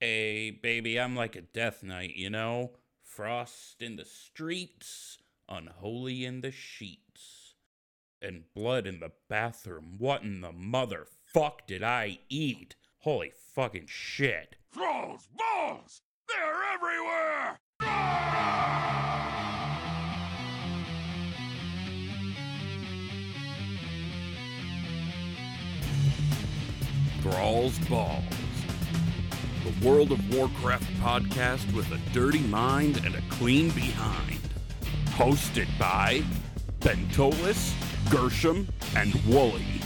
Hey, baby, I'm like a death knight, you know? Frost in the streets, unholy in the sheets, and blood in the bathroom. What in the motherfuck did I eat? Holy fucking shit. Thralls! Balls! They're everywhere! Thralls Balls. The World of Warcraft podcast with a dirty mind and a clean behind. Hosted by Bentolis, Gershom, and Wooly.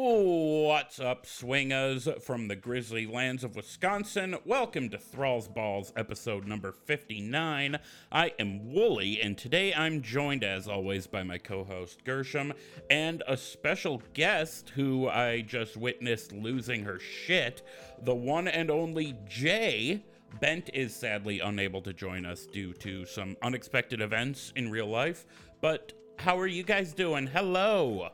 What's up, swingers from the grizzly lands of Wisconsin? Welcome to Thralls Balls, episode number 59. I am Wooly, and today I'm joined, as always, by my co host Gershom and a special guest who I just witnessed losing her shit, the one and only Jay. Bent is sadly unable to join us due to some unexpected events in real life, but how are you guys doing? Hello!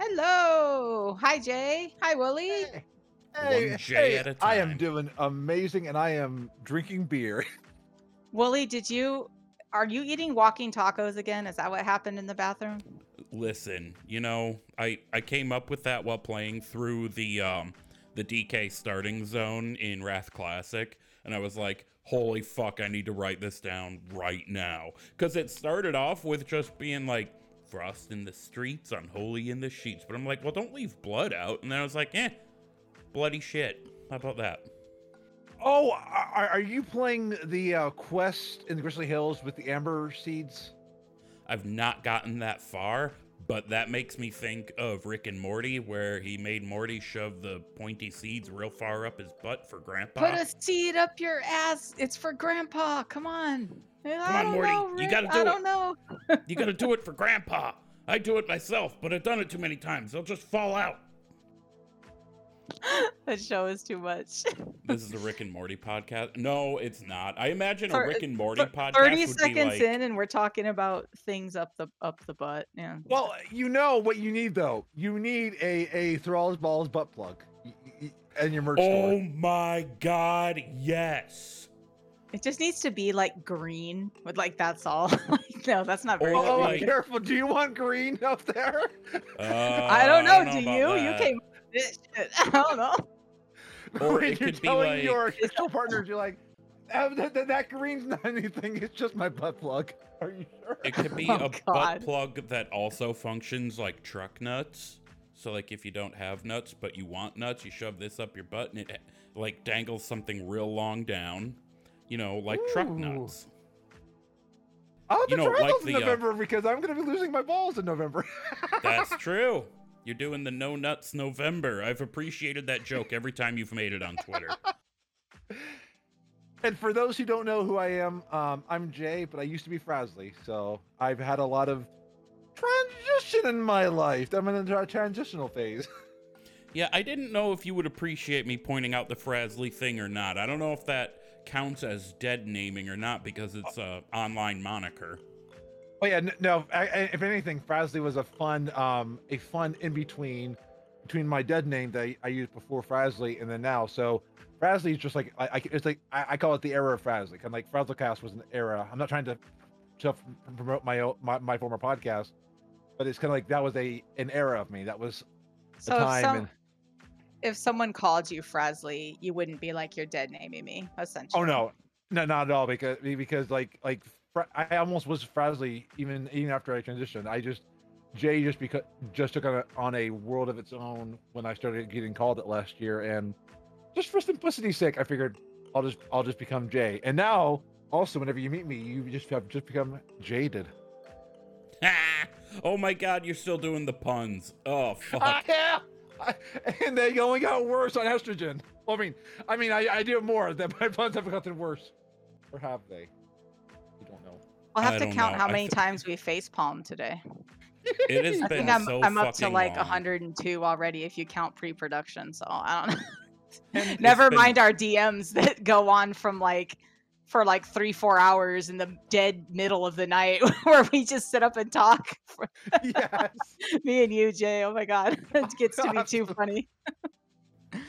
Hello. Hi, Jay. Hi, Willie. One J at a I am doing amazing, and I am drinking beer. Willie, did you are you eating walking tacos again? Is that what happened in the bathroom? listen you know i i came up with that while playing through the um the dk starting zone in wrath classic and i was like holy fuck i need to write this down right now because it started off with just being like frost in the streets unholy in the sheets but i'm like well don't leave blood out and then i was like eh bloody shit how about that Oh, are, are you playing the uh, quest in the Grizzly Hills with the amber seeds? I've not gotten that far, but that makes me think of Rick and Morty, where he made Morty shove the pointy seeds real far up his butt for Grandpa. Put a seed up your ass. It's for Grandpa. Come on. I on, Morty. know, You gotta I do don't it. know. you gotta do it for Grandpa. I do it myself, but I've done it too many times. They'll just fall out. that show is too much. This is a Rick and Morty podcast. No, it's not. I imagine For- a Rick and Morty Thir- podcast Thirty would be seconds like, in, and we're talking about things up the up the butt. Yeah. Well, you know what you need though. You need a a Thrall's Balls butt plug, y- y- and your merch "Oh store. my God, yes." It just needs to be like green with like that's all. Like, no, that's not very. Or, Oh, like- careful! Do you want green up there? Uh, I don't know. know Do about you? You that. came. This shit. I don't know. Or when it you're could be telling like- your your partners, you're like, "Uh, that, that, that green's not anything. It's just my butt plug. Are you sure? It could be Oh, a butt plug that also functions like truck nuts. So like if you don't have nuts but you want nuts, you shove this up your butt and it like dangles something real long down. You know, like truck nuts. I'll have You to know, try like those in the, uh, November because I'm going to be losing my balls in November. That's true. You're doing the no nuts November. I've appreciated that joke every time you've made it on Twitter. And for those who don't know who I am, um, I'm Jay, but I used to be Frasley, so I've had a lot of transition in my life. I'm in a transitional phase. Yeah, I didn't know if you would appreciate me pointing out the Frasley thing or not. I don't know if that counts as dead naming or not because it's a online moniker. Oh yeah, no. I, I, if anything, Frasley was a fun, um, a fun in between between my dead name that I, I used before Frasley and then now. So Frasley is just like I, I it's like I, I call it the era of Frasley. Kind of like Frazzlecast was an era. I'm not trying to self promote my, o- my my former podcast, but it's kind of like that was a an era of me. That was the So if, time. some, and, if someone called you Frasley, you wouldn't be like you're dead naming me, oh, essentially. oh no, no, not at all. Because because like like I almost was Frasley even even after I transitioned. I just Jay just because just took on a, on a world of its own when I started getting called it last year, and just for simplicity's sake, I figured I'll just I'll just become Jay. And now also whenever you meet me, you just have just become jaded. oh my god, you're still doing the puns. Oh fuck. Yeah, I- and they only got worse on estrogen. Well, I mean, I mean, I, I do more. That my puns have gotten worse, or have they? You don't know. We'll have I to count know. how many thi- times we face palm today. It has I think I'm, so I'm up to like long. 102 already if you count pre-production. So I don't know. Never it's been- mind our DMs that go on from like for like three, four hours in the dead middle of the night where we just sit up and talk. For yes. me and you, Jay. Oh my god, it gets to be too funny.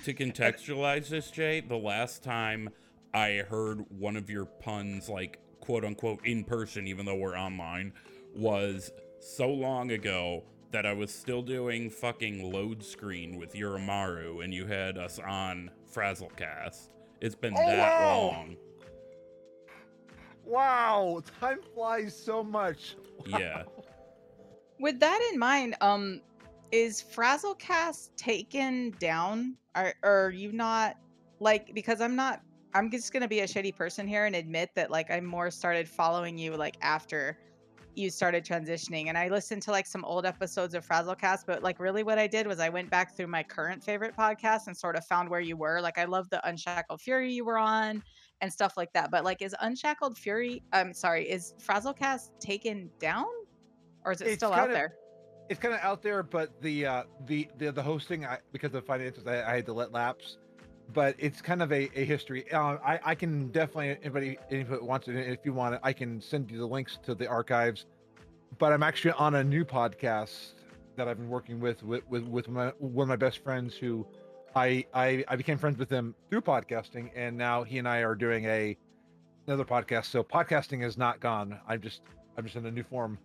to contextualize this, Jay, the last time I heard one of your puns, like quote unquote, in person, even though we're online, was so long ago that I was still doing fucking load screen with Yurimaru and you had us on Frazzlecast. It's been Oh, that wow. long. Wow, time flies so much. Yeah. With that in mind, um, is Frazzlecast taken down? Are, are you not like because I'm not I'm just gonna be a shitty person here and admit that like I more started following you like after you started transitioning and I listened to like some old episodes of Frazzlecast, but like really what I did was I went back through my current favorite podcast and sort of found where you were. Like I love the Unshackled Fury you were on and stuff like that. But like is Unshackled Fury I'm sorry, is Frazzlecast taken down? Or is it It's still out kinda- there? It's kind of out there, but the uh, the the the hosting, I, because of finances, I, I had to let lapse. But it's kind of a, a history. Uh, I I can definitely anybody anybody wants it, if you want it, I can send you the links to the archives. But I'm actually on a new podcast that I've been working with with with, with my, one of my best friends who I, I I became friends with him through podcasting, and now he and I are doing a another podcast. So podcasting is not gone. I'm just I'm just in a new form.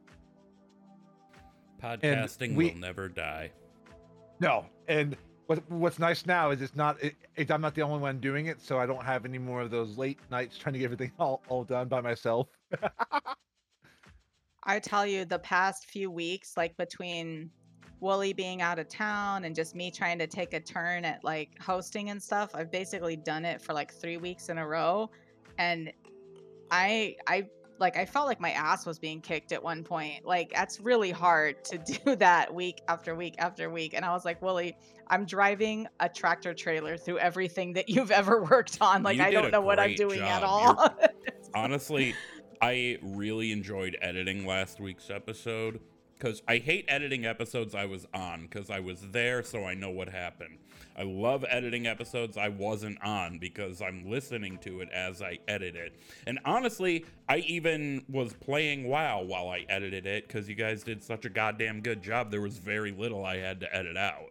Podcasting we- will never die. No, and what what's nice now is it's not it, it, I'm not the only one doing it, so I don't have any more of those late nights trying to get everything all, all done by myself. I tell you, the past few weeks, like between Wooly being out of town and just me trying to take a turn at like hosting and stuff, I've basically done it for like three weeks in a row. And I, I like, I felt like my ass was being kicked at one point. Like, that's really hard to do that week after week after week. And I was like, Wooly, I'm driving a tractor trailer through everything that you've ever worked on. Like, I don't know what I'm doing at all. Honestly, I really enjoyed editing last week's episode because I hate editing episodes I was on because I was there, so I know what happened. I love editing episodes I wasn't on because I'm listening to it as I edit it. And honestly, I even was playing WoW while I edited it because you guys did such a goddamn good job. There was very little I had to edit out.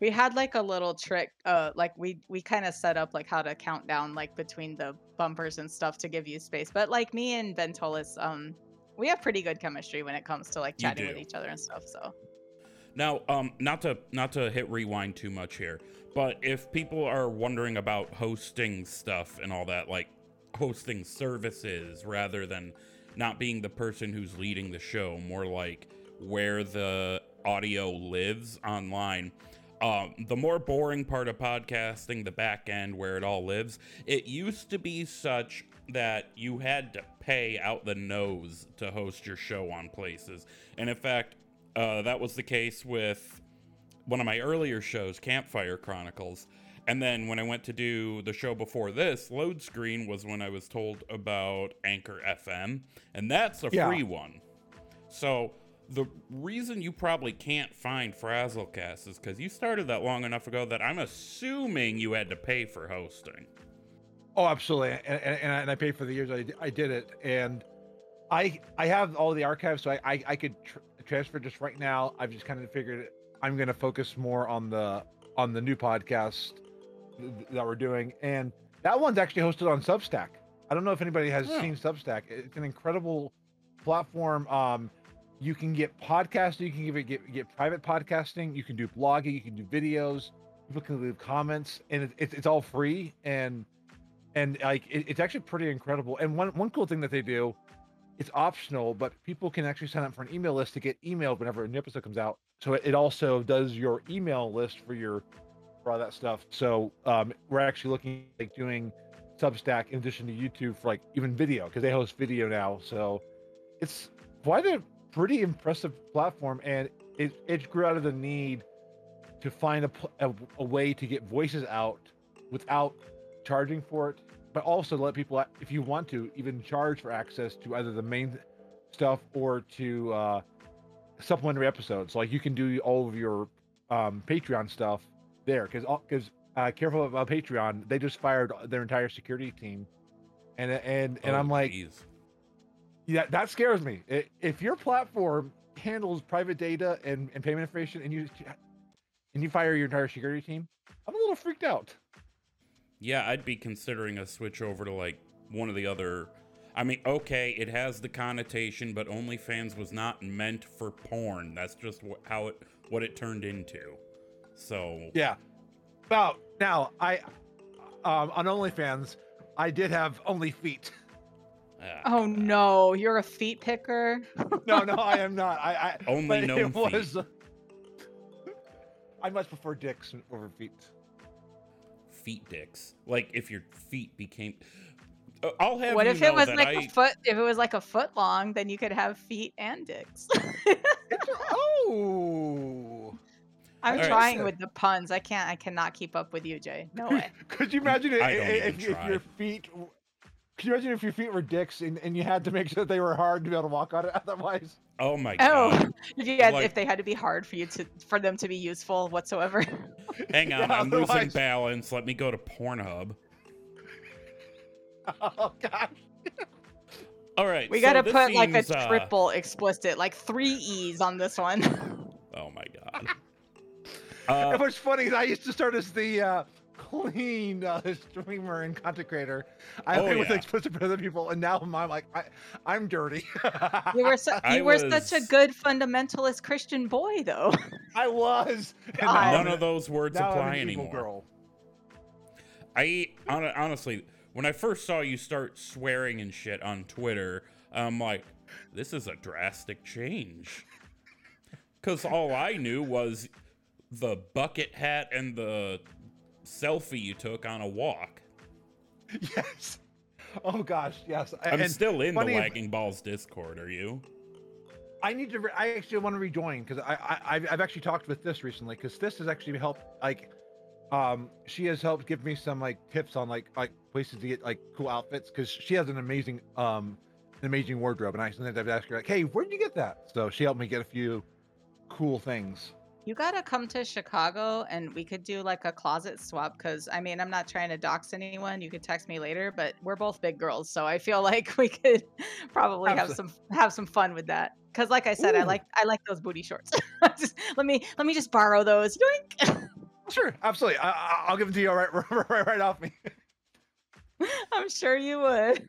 we had like a little trick uh like we we kind of set up like how to count down like between the bumpers and stuff to give you space but like me and Bentolis um we have pretty good chemistry when it comes to like chatting with each other and stuff so Now, um, not to not to hit rewind too much here, but if people are wondering about hosting stuff and all that, like hosting services rather than not being the person who's leading the show, more like where the audio lives online. Um, the more boring part of podcasting, the back end where it all lives, it used to be such that you had to pay out the nose to host your show on places. And in fact, uh, that was the case with one of my earlier shows, Campfire Chronicles. And then when I went to do the show before this, Load Screen was when I was told about Anchor FM, and that's a Yeah. free one. So the reason you probably can't find Frazzlecast is because you started that long enough ago that I'm assuming you had to pay for hosting. Oh, absolutely, and, and, and I- paid for the years I, I did it, and I I have all the archives, so I I, I could tr- transfer just right now. I've just kind of figured I'm going to focus more on the on the new podcast th- that we're doing, and that one's actually hosted on Substack. I don't know if anybody has Oh. seen Substack. It's an incredible platform. Um, you can get podcasting, you can give it get, get private podcasting, you can do blogging, you can do videos, people can leave comments, and it, it's it's all free and and like it, it's actually pretty incredible. And one one cool thing that they do, it's optional, but people can actually sign up for an email list to get emailed whenever a new episode comes out. So it, it also does your email list for your for all that stuff. So um, we're actually looking like doing Substack in addition to YouTube for like even video because they host video now. So it's quite a pretty impressive platform, and it it grew out of the need to find a, a, a way to get voices out without charging for it, but also let people, if you want to, even charge for access to either the main stuff or to uh, supplementary episodes. Like you can do all of your um, Patreon stuff there, because because uh, careful about Patreon, they just fired their entire security team, and and and Oh, I'm like, geez. yeah, that scares me. If your platform handles private data and, and payment information, and you and you fire your entire security team, I'm a little freaked out. Yeah, I'd be considering a switch over to like one of the other. I mean, okay, it has the connotation, but OnlyFans was not meant for porn. That's just wh- how it what it turned into. So Yeah. About now, I um, on OnlyFans, I did have only feet. uh, Oh no, you're a feet picker. No, no, I am not. I, I Only but known it feet. was. I much prefer dicks over feet. Feet dicks. Like if your feet became. Uh, I'll have What you if know it was like I, a foot? If it was like a foot long, then you could have feet and dicks. Oh. I'm Alright. trying with the puns. I can't. I cannot keep up with you, Jay. No way. Could you imagine it, I don't i- if, if your feet? w- Could you imagine if your feet were dicks and, and you had to make sure that they were hard to be able to walk on it otherwise? Oh my Oh, god! if you had, Like- if they had to be hard for you to for them to be useful whatsoever. Hang on, Yeah, I'm losing balance. Let me go to Pornhub. Oh gosh. All right, We so gotta this put like a seems, uh, triple explicit, like three E's on this one. oh my god. And Uh, what's funny is I used to start as the uh, clean uh, streamer and content creator. I Oh, play with yeah. explicit for other people, and now I'm like, I, I'm dirty. you were su- you were such a good fundamentalist Christian boy, though. I was. And I'm none of those words now I'm apply an evil anymore. Girl. I hon- honestly, when I first saw you start swearing and shit on Twitter, I'm like, this is a drastic change. Because all I knew was the bucket hat and the selfie you took on a walk. Yes. Oh gosh, yes. I'm and still in the Lagging Balls Discord. Are you? I need to. Re- I actually want to rejoin because I, I I've, I've actually talked with this recently because this has actually helped. Like, um, she has helped give me some like tips on like like places to get like cool outfits because she has an amazing um an amazing wardrobe and I sometimes I've asked her like, hey, where'd you get that? So she helped me get a few cool things. You gotta come to Chicago and we could do like a closet swap because I mean I'm not trying to dox anyone. You could text me later, but we're both big girls, so I feel like we could probably have some have some fun with that. Because like I said, I like I like those booty shorts. just, let me let me just borrow those. Yoink! Sure, absolutely. I, I- I'll give it to you right right, right, right off me. I'm sure you would.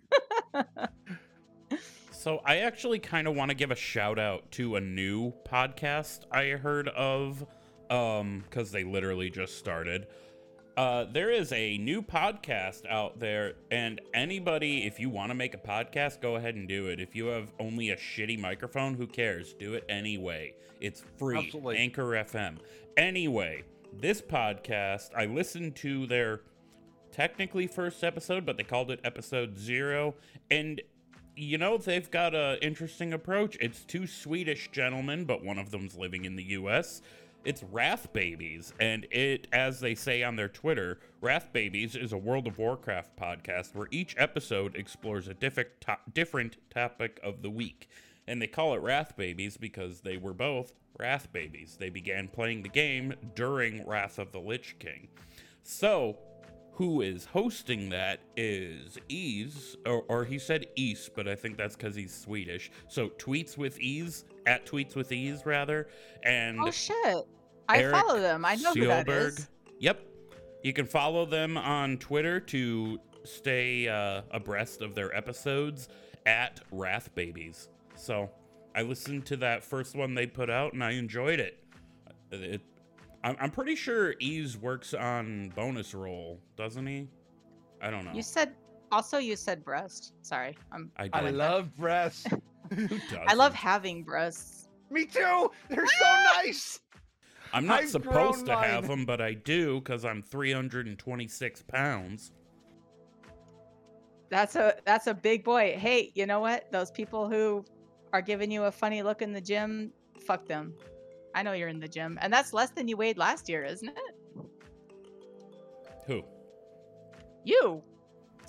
So I actually kind of want to give a shout out to a new podcast I heard of, um, because they literally just started. Uh, there is a new podcast out there, and anybody, if you want to make a podcast, go ahead and do it. If you have only a shitty microphone, who cares? Do it anyway. It's free. Absolutely. Anchor FM. Anyway, this podcast, I listened to their technically first episode, but they called it episode zero. And you know, they've got an interesting approach. It's two Swedish gentlemen, but one of them's living in the US. It's Wrath Babies, and it, as they say on their Twitter, Wrath Babies is a World of Warcraft podcast where each episode explores a different to- different topic of the week. And they call it Wrath Babies because they were both Wrath Babies. They began playing the game during Wrath of the Lich King. So, who is hosting that is Ease, or, or he said East, but I think that's because he's Swedish. So Tweets with Ease, at Tweets with Ease, rather. And oh shit! I Eric follow them. I know who that Seelberg. is. Yep. You can follow them on Twitter to stay uh, abreast of their episodes at Wrath Babies. So I listened to that first one they put out and I enjoyed it. It, I'm, I'm pretty sure Ease works on bonus roll, doesn't he? I don't know. You said also you said breast. Sorry, I'm. I, I love breasts. Who does? I love having breasts. Me too. They're so ah! nice. I'm not I've supposed to grown have them, but I do because I'm 326 pounds. That's a that's a big boy. Hey, you know what? Those people who are giving you a funny look in the gym, fuck them. I know you're in the gym, and that's less than you weighed last year, isn't it? Who? You.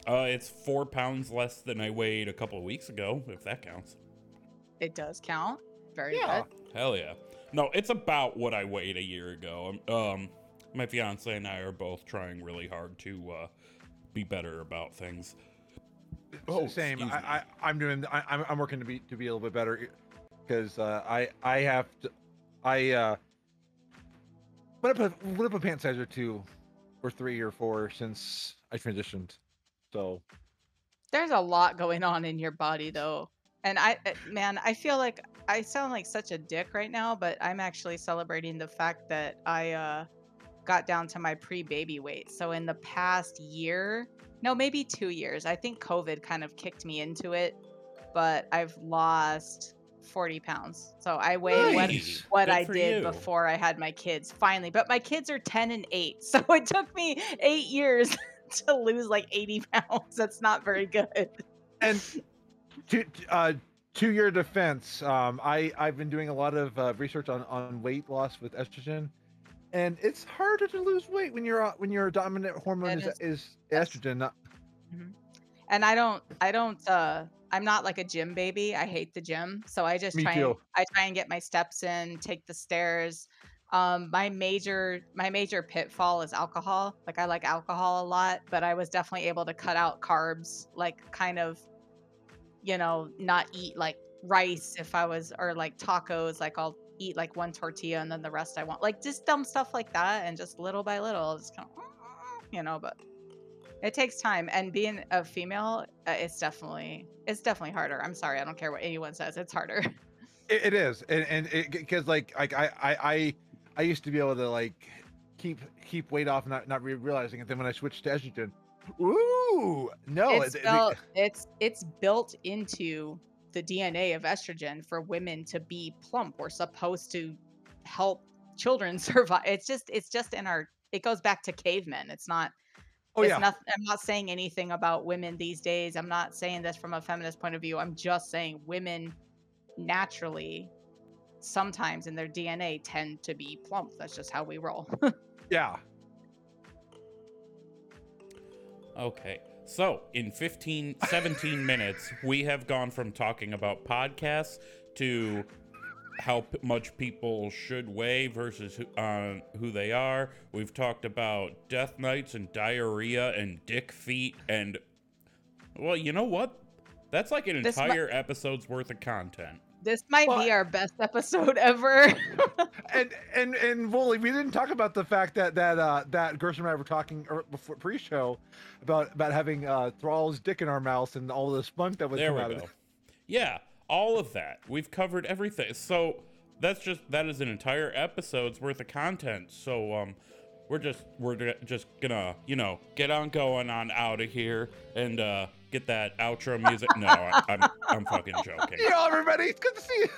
Uh, it's four pounds less than I weighed a couple of weeks ago, if that counts. It does count. Very Yeah. good. Hell yeah. No, it's about what I weighed a year ago. Um, um, my fiance and I are both trying really hard to uh, be better about things. Oh, same. I, I, I'm doing. I, I'm I'm working to be to be a little bit better because uh, I I have to. I uh What up? a- What up? A pant size or two, or three or four since I transitioned. So There's a lot going on in your body though. And I uh, man, I feel like I sound like such a dick right now, but I'm actually celebrating the fact that I uh got down to my pre-baby weight. So in the past year, no, maybe 2 years. I think COVID kind of kicked me into it, but I've lost 40 pounds. So I weigh what, Nice. what Good I did you. before I had my kids finally. But my kids are 10 and 8. So it took me 8 years to lose like 80 pounds. That's not very good. and to uh to your defense, um, I I've been doing a lot of uh, research on on weight loss with estrogen, and it's harder to lose weight when you're uh, when your dominant hormone is, is. estrogen. Not, and I don't I don't uh I'm not like a gym baby. I hate the gym. So I just Me try and. I try and get my steps in, take the stairs. Um my major my major pitfall is alcohol. Like I like alcohol a lot, but I was definitely able to cut out carbs, like kind of you know, not eat like rice if I was or like tacos, like I'll eat like one tortilla and then the rest I want. Like just dumb stuff like that and just little by little just kind of you know, but it takes time, and being a female, uh, it's definitely it's definitely harder. I'm sorry, I don't care what anyone says. It's harder. it, it is, and and because like like I, I I I used to be able to like keep keep weight off, not not re- realizing it. Then when I switched to estrogen, ooh, no, it's it- it- it's it's built into the DNA of estrogen for women to be plump. We're supposed to help children survive. It's just it's just in our. It goes back to cavemen. It's not. Oh it's yeah, not, I'm not saying anything about women these days. I'm not saying this from a feminist point of view. I'm just saying women naturally, sometimes in their DNA, tend to be plump. That's just how we roll. yeah. Okay. So, in 15, 17 minutes, we have gone from talking about podcasts to how p- much people should weigh versus who, uh, who they are. We've talked about death knights and diarrhea and dick feet and well, you know what? That's like an This mu- entire episode's worth of content. this might Well, be our best episode ever. and and and Wooly, we didn't talk about the fact that that uh that Gershom and I were talking before pre-show about about having uh Thrall's dick in our mouths and all the spunk that would There come we out of go. it. Yeah, all of that. We've covered everything. So that's just that is an entire episode's worth of content. So um we're just we're just gonna, you know, get on going on out of here and uh get that outro music. No, I, I'm I'm fucking joking. Yo, everybody, it's good to see you.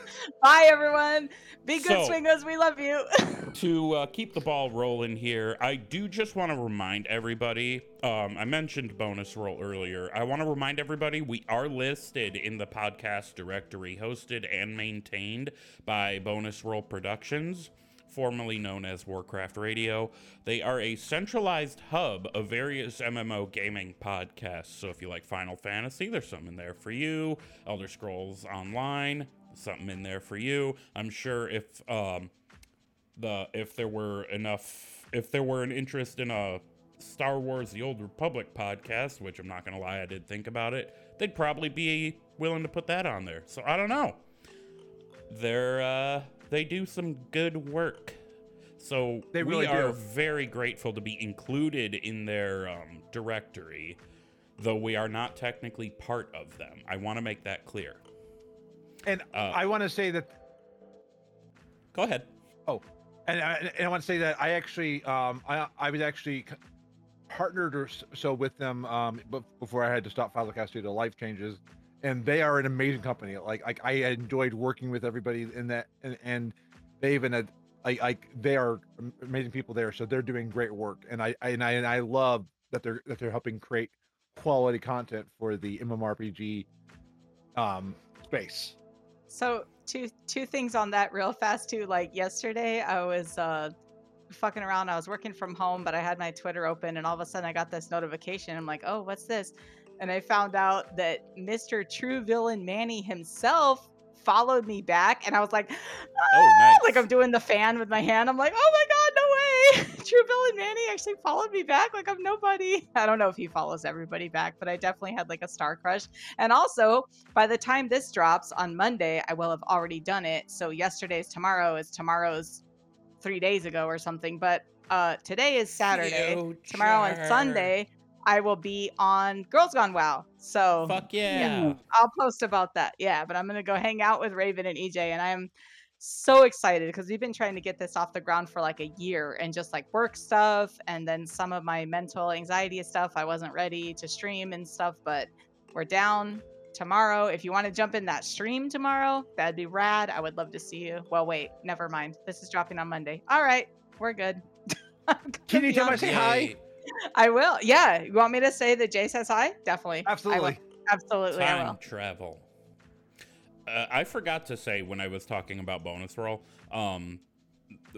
Bye, everyone. Be good, So- swingers. We love you. to uh, keep the ball rolling here, I do just want to remind everybody. Um, I mentioned bonus roll earlier. I want to remind everybody we are listed in the podcast directory, hosted and maintained by Bonus Roll Productions, formerly known as Warcraft Radio. They are a centralized hub of various MMO gaming podcasts. So if you like Final Fantasy, there's something in there for you. Elder Scrolls Online, something in there for you. I'm sure if um, the if there were enough if there were an interest in a Star Wars The Old Republic podcast, which I'm not gonna lie, I did think about it, they'd probably be willing to put that on there. So I don't know. They're uh they do some good work. So They we really are do. very grateful to be included in their um, directory, though we are not technically part of them. I want to make that clear. And Uh, I want to say that Go ahead. and I, and I want to say that I actually um I I was actually partnered or so with them um before I had to stop Frazzlecast due to life changes, and they are an amazing company. Like like I enjoyed working with everybody in that and and they even had like like they are amazing people there, so they're doing great work, and I, I and I and I love that they're that they're helping create quality content for the MMORPG um space. So two two things on that real fast too. Like yesterday, I was uh fucking around. I was working from home, but I had my Twitter open, and all of a sudden I got this notification. I'm like, oh, what's this? And I found out that Mr. True Villain Manny himself followed me back, and I was like, Oh, "Ah!" nice. Like I'm doing the fan with my hand. I'm like, oh my god, no way! True Villain Manny actually followed me back. Like I'm nobody. I don't know if he follows everybody back, but I definitely had like a star crush. And also, by the time this drops on Monday, I will have already done it. So yesterday's tomorrow is tomorrow's three days ago or something. But uh, today is Saturday. Tomorrow and Sunday, I will be on Girls Gone WoW. So Fuck yeah. I'll post about that. Yeah, but I'm gonna go hang out with Raven and EJ, and I'm so excited because we've been trying to get this off the ground for like a year and just like work stuff and then some of my mental anxiety stuff. I wasn't ready to stream and stuff, but we're down tomorrow. If you want to jump in that stream tomorrow, that'd be rad. I would love to see you. Well, wait, never mind. This is dropping on Monday. All right, we're good. Can you be tell on- say hi? Yay. I will. Yeah. You want me to say that Jay says hi? Definitely. I will. Absolutely. Absolutely, I Time will. travel. Uh, I forgot to say when I was talking about bonus roll, um,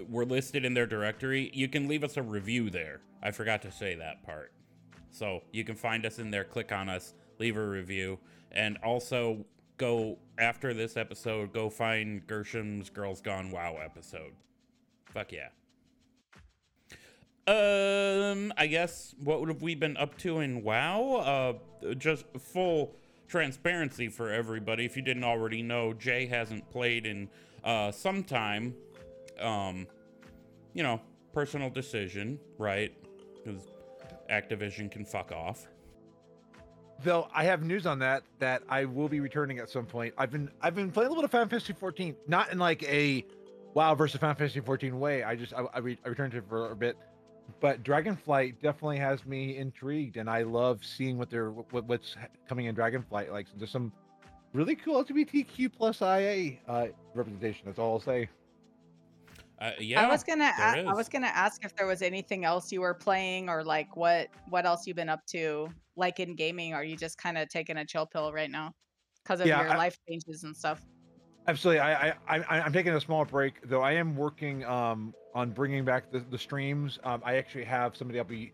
we're listed in their directory. You can leave us a review there. I forgot to say that part. So you can find us in there, click on us, leave a review, and also go after this episode, go find Gershom's Girls Gone Wow episode. Fuck yeah. Um, I guess what have we been up to in WoW? Uh, just full transparency for everybody. If you didn't already know, Jay hasn't played in uh some time. Um, you know, personal decision, right? Because Activision can fuck off. Though I have news on that that I will be returning at some point. I've been I've been playing a little bit of Final Fantasy 14, not in like a WoW versus Final Fantasy 14 way. I just I, I, re, I returned to it for a bit, but Dragonflight definitely has me intrigued, and I love seeing what they're what, what's coming in Dragonflight. Like there's some really cool LGBTQ plus IA uh, representation. That's all I'll say. Uh, yeah, I was gonna. there A- I was gonna ask if there was anything else you were playing, or like what what else you've been up to, like in gaming. Or are you just kind of taking a chill pill right now because of Yeah, your I- life changes and stuff? Absolutely. I, I, I, I'm taking a small break, though. I am working um, on bringing back the, the streams. Um, I actually have somebody I'll be,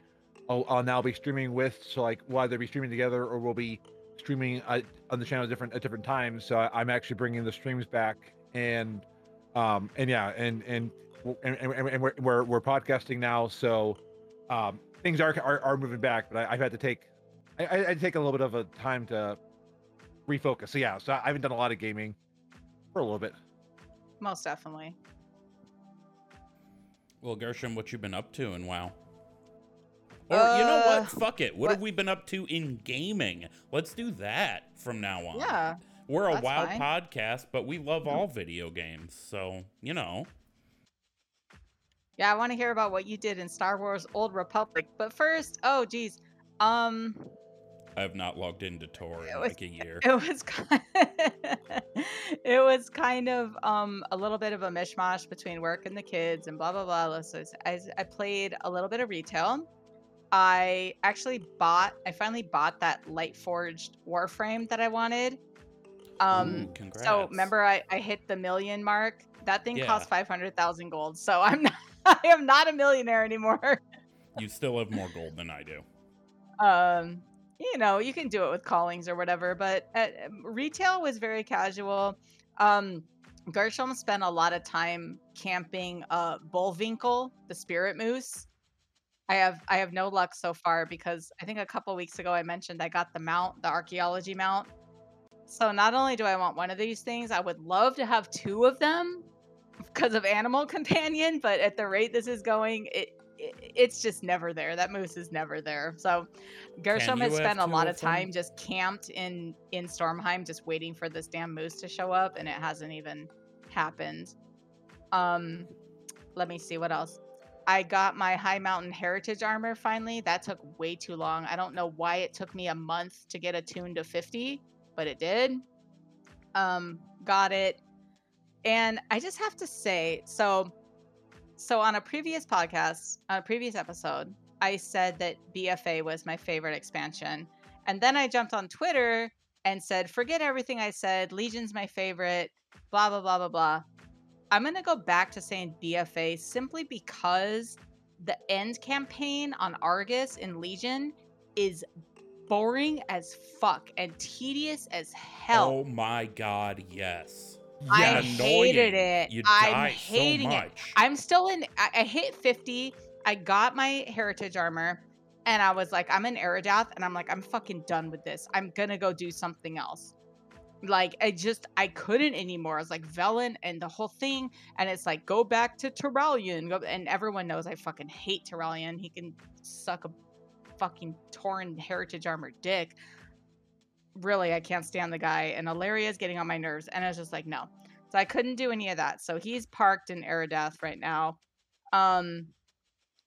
I'll, I'll now be streaming with. So like, we'll either be streaming together or we'll be streaming uh, on the channel at different at different times. So I, I'm actually bringing the streams back, and um, and yeah, and and and, and, and we're, we're we're podcasting now. So um, things are, are are moving back, but I, I've had to take, I, I take a little bit of a time to refocus. So yeah, so I haven't done a lot of gaming for a little bit. Most definitely. Well, Gershom, what you been up to in WoW? Or you know Uh, what? Fuck it. What, what- have we been up to in gaming? Let's do that from now on. Yeah. We're a that's WoW fine. podcast, but we love all video games. So, you know. Yeah, I want to hear about what you did in Star Wars Old Republic. But first, oh geez, um, I have not logged into Tor in was- like a year. it was kind it was kind of um a little bit of a mishmash between work and the kids and blah blah blah. So I, I played a little bit of retail. I actually bought. I finally bought that light forged Warframe that I wanted. Um, Ooh, so remember I, I hit the million mark. That thing Yeah. cost five hundred thousand gold. So I'm not. I am not a millionaire anymore. You still have more gold than I do. um you know you can do it with callings or whatever but uh, retail was very casual. Um gershom spent a lot of time camping uh bullwinkle the spirit moose. I have i have no luck so far because i think a couple weeks ago i mentioned i got the mount the archaeology mount. So not only do i want one of these things i would love to have two of them because of animal companion but at the rate this is going it it's just never there. That moose is never there. So gershom has spent a lot of them? time just camped in in stormheim just waiting for this damn moose to show up and it hasn't even happened. Um let me see what else. I got my high mountain heritage armor finally. That took way too long. I don't know why it took me a month to get attuned to 50 but it did. Um got it. And i just have to say so so on a previous podcast on a previous episode i said that bfa was my favorite expansion. And then i jumped on twitter and said forget everything i said. Legion's my favorite blah blah blah blah blah. I'm going to go back to saying bfa simply because the end campaign on argus in legion is boring as fuck and tedious as hell. Oh my god, yes. I And hated it. You I'm hating so it. I'm still in. I, I hit 50. I got my heritage armor, and I was like, I'm an Eredath, and I'm like, I'm fucking done with this. I'm gonna go do something else. like I just I couldn't anymore. I was like Velen and the whole thing, and it's like go back to go, and everyone knows I fucking hate Turalyon. He can suck a fucking torn heritage armor dick. Really, I can't stand the guy, and Alleria is getting on my nerves, and I was just like no. So I couldn't do any of that. So he's parked in Eredath right now. Um,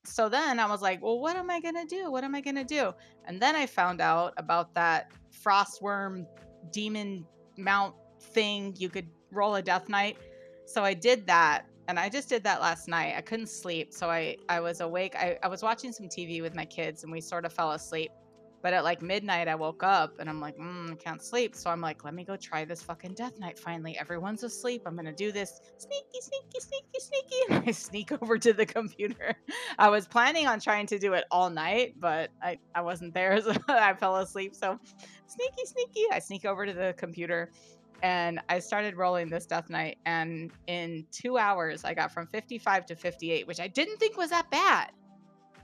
so then I was like, well, what am I gonna do? What am I gonna do? And then I found out about that frostworm demon mount thing. You could roll a death knight. So I did that. And I just did that last night. I couldn't sleep. So I, I was awake. I, I was watching some TV with my kids and we sort of fell asleep. But at like midnight, I woke up and I'm like, mm, I can't sleep. So I'm like, let me go try this fucking death knight finally. Everyone's asleep. I'm going to do this. Sneaky, sneaky, sneaky, sneaky. And I sneak over to the computer. I was planning on trying to do it all night, but I, I wasn't there. So I fell asleep. So sneaky, sneaky. I sneak over to the computer and I started rolling this Death Knight. And in two hours, I got from 55 to 58, which I didn't think was that bad.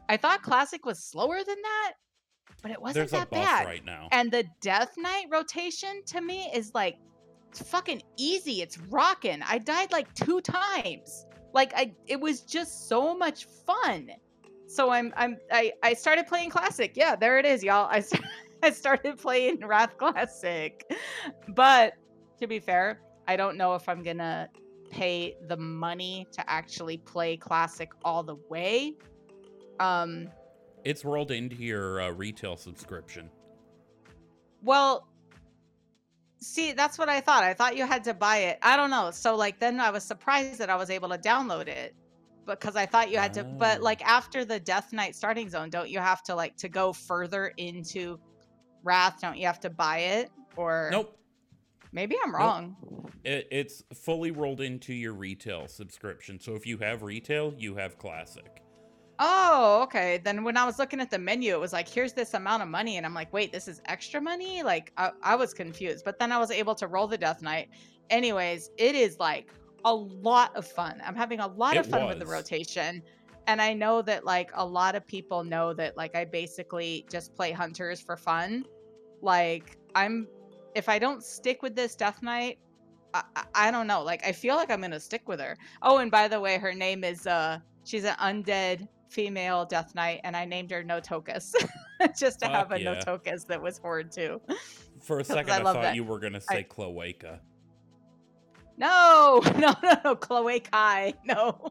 I thought Classic was slower than that, but it wasn't There's that bad. right now. And the Death Knight rotation to me is like it's fucking easy. It's rocking. I died like two times. Like I it was just so much fun. So I'm I'm I, I started playing classic. Yeah, there it is, y'all. I I started playing Wrath Classic. But to be fair, I don't know if I'm gonna pay the money to actually play classic all the way. Um It's rolled into your uh, retail subscription. Well, see, that's what I thought. I thought you had to buy it. I don't know. So like then I was surprised that I was able to download it because I thought you had to but Oh. like after the Death Knight starting zone, don't you have to like to go further into Wrath, don't you have to buy it or Nope. Maybe I'm wrong. It, it's fully rolled into your retail subscription. So if you have retail, you have classic. Oh, okay. Then when I was looking at the menu, it was like, here's this amount of money. And I'm like, wait, this is extra money? Like, I, I was confused. But then I was able to roll the Death Knight. Anyways, it is like a lot of fun. I'm having a lot of It fun with the rotation. And I know that, like, a lot of people know that, like, I basically just play hunters for fun. Like, I'm, if I don't stick with this Death Knight, I, I, don't know. Like, I feel like I'm going to stick with her. Oh, and by the way, her name is, uh, she's an undead female Death Knight, and I named her Notokus just to Fuck have a yeah. Notokus that was horde too. For a second, I I, thought that. you were going to I- say Cloaca. No, no, no, no, Chloe Kai, no.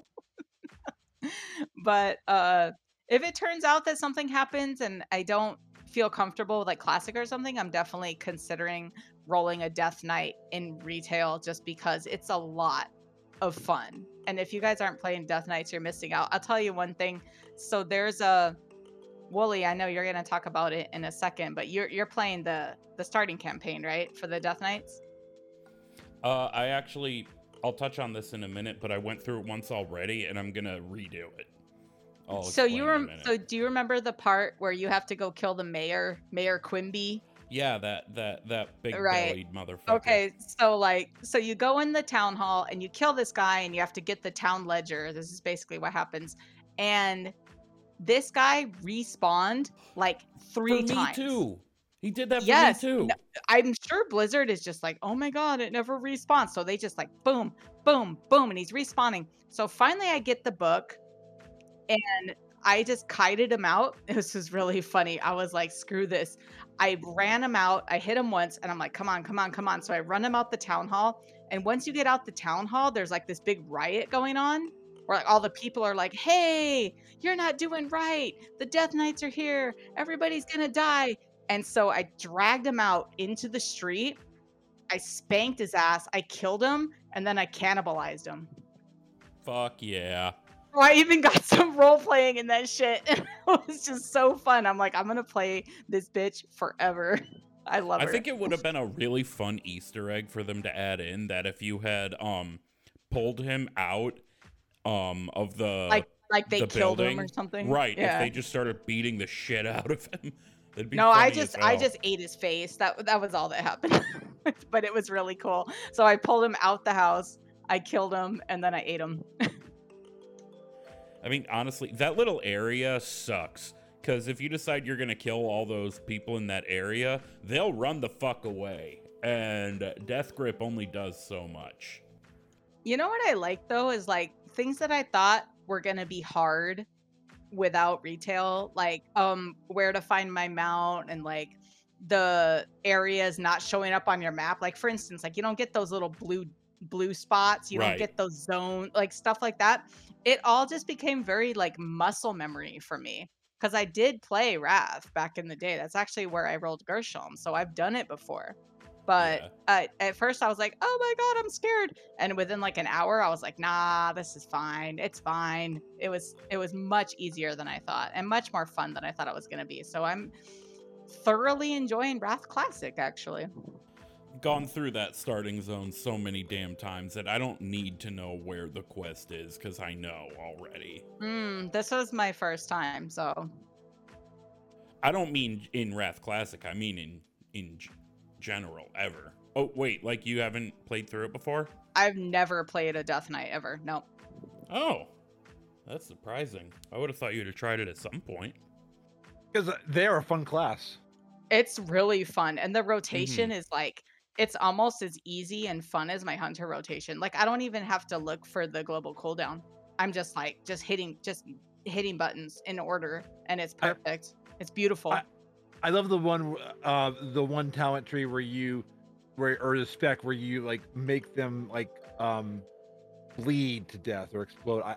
but uh if it turns out that something happens and I don't feel comfortable with like classic or something, I'm definitely considering rolling a Death Knight in retail just because it's a lot of fun. And if you guys aren't playing Death Knights, you're missing out. I'll tell you one thing. So there's a Wooly, I know you're gonna talk about it in a second, but you're you're playing the the starting campaign, right? For the Death Knights? Uh, I actually, I'll touch on this in a minute, but I went through it once already, and I'm gonna redo it. I'll so you rem- so do you remember the part where you have to go kill the mayor, Mayor Quimby? Yeah, that that that big Right. bellied motherfucker. Okay, so like so you go in the town hall and you kill this guy and you have to get the town ledger. This is basically what happens. And this guy respawned like For three me times. too. He did that for Yes, me too. no- I'm sure Blizzard is just like, oh my god, it never respawns. So they just like boom, boom, boom, and he's respawning. So finally, I get the book, and I just kited him out. This was really funny. I was like, screw this. I ran him out. I hit him once, and I'm like, come on, come on, come on. So I run him out the town hall. And once you get out the town hall, there's like this big riot going on. Where like all the people are like, "Hey, you're not doing right. The Death Knights are here. Everybody's gonna die." And so I dragged him out into the street. I spanked his ass. I killed him, and then I cannibalized him. Fuck yeah. I even got some role playing in that shit. it was just so fun. I'm like, I'm gonna play this bitch forever. I love it. I her. think it would have been a really fun Easter egg for them to add in that if you had um pulled him out um of the like like they the killed him or something. right Yeah. if they just started beating the shit out of him no, I just I just ate his face. That that was all that happened. but it was really cool. So I pulled him out the house. I killed him and then I ate him. I mean honestly that little area sucks because if you decide you're gonna kill all those people in that area they'll run the fuck away and Death Grip only does so much. You know what I like though is like things that I thought were gonna be hard without retail, like um where to find my mount and like the areas not showing up on your map. Like for instance, like you don't get those little blue blue spots, you Right. don't get those zone like stuff like that. It all just became very like muscle memory for me. Because I did play Wrath back in the day. That's actually where I rolled Gershom. So I've done it before. But Yeah. uh, at first I was like, oh my God, I'm scared. And within like an hour, I was like, nah, this is fine. It's fine. It was it was much easier than I thought and much more fun than I thought it was gonna be. So I'm thoroughly enjoying Wrath Classic actually. Gone through that starting zone so many damn times that I don't need to know where the quest is because I know already. Mm, this was my first time, so I don't mean in Wrath Classic. I mean in in g- general ever. Oh wait, like you haven't played through it before? I've never played a Death Knight ever. No. Oh, that's surprising. I would have thought you'd have tried it at some point. Because they're a fun class. It's really fun. And the rotation is like it's almost as easy and fun as my hunter rotation. Like I don't even have to look for the global cooldown. I'm just like just hitting just hitting buttons in order and it's I- perfect. it's beautiful. I- I love the one, uh, the one talent tree where you, where or the spec where you like make them like um, bleed to death or explode. I,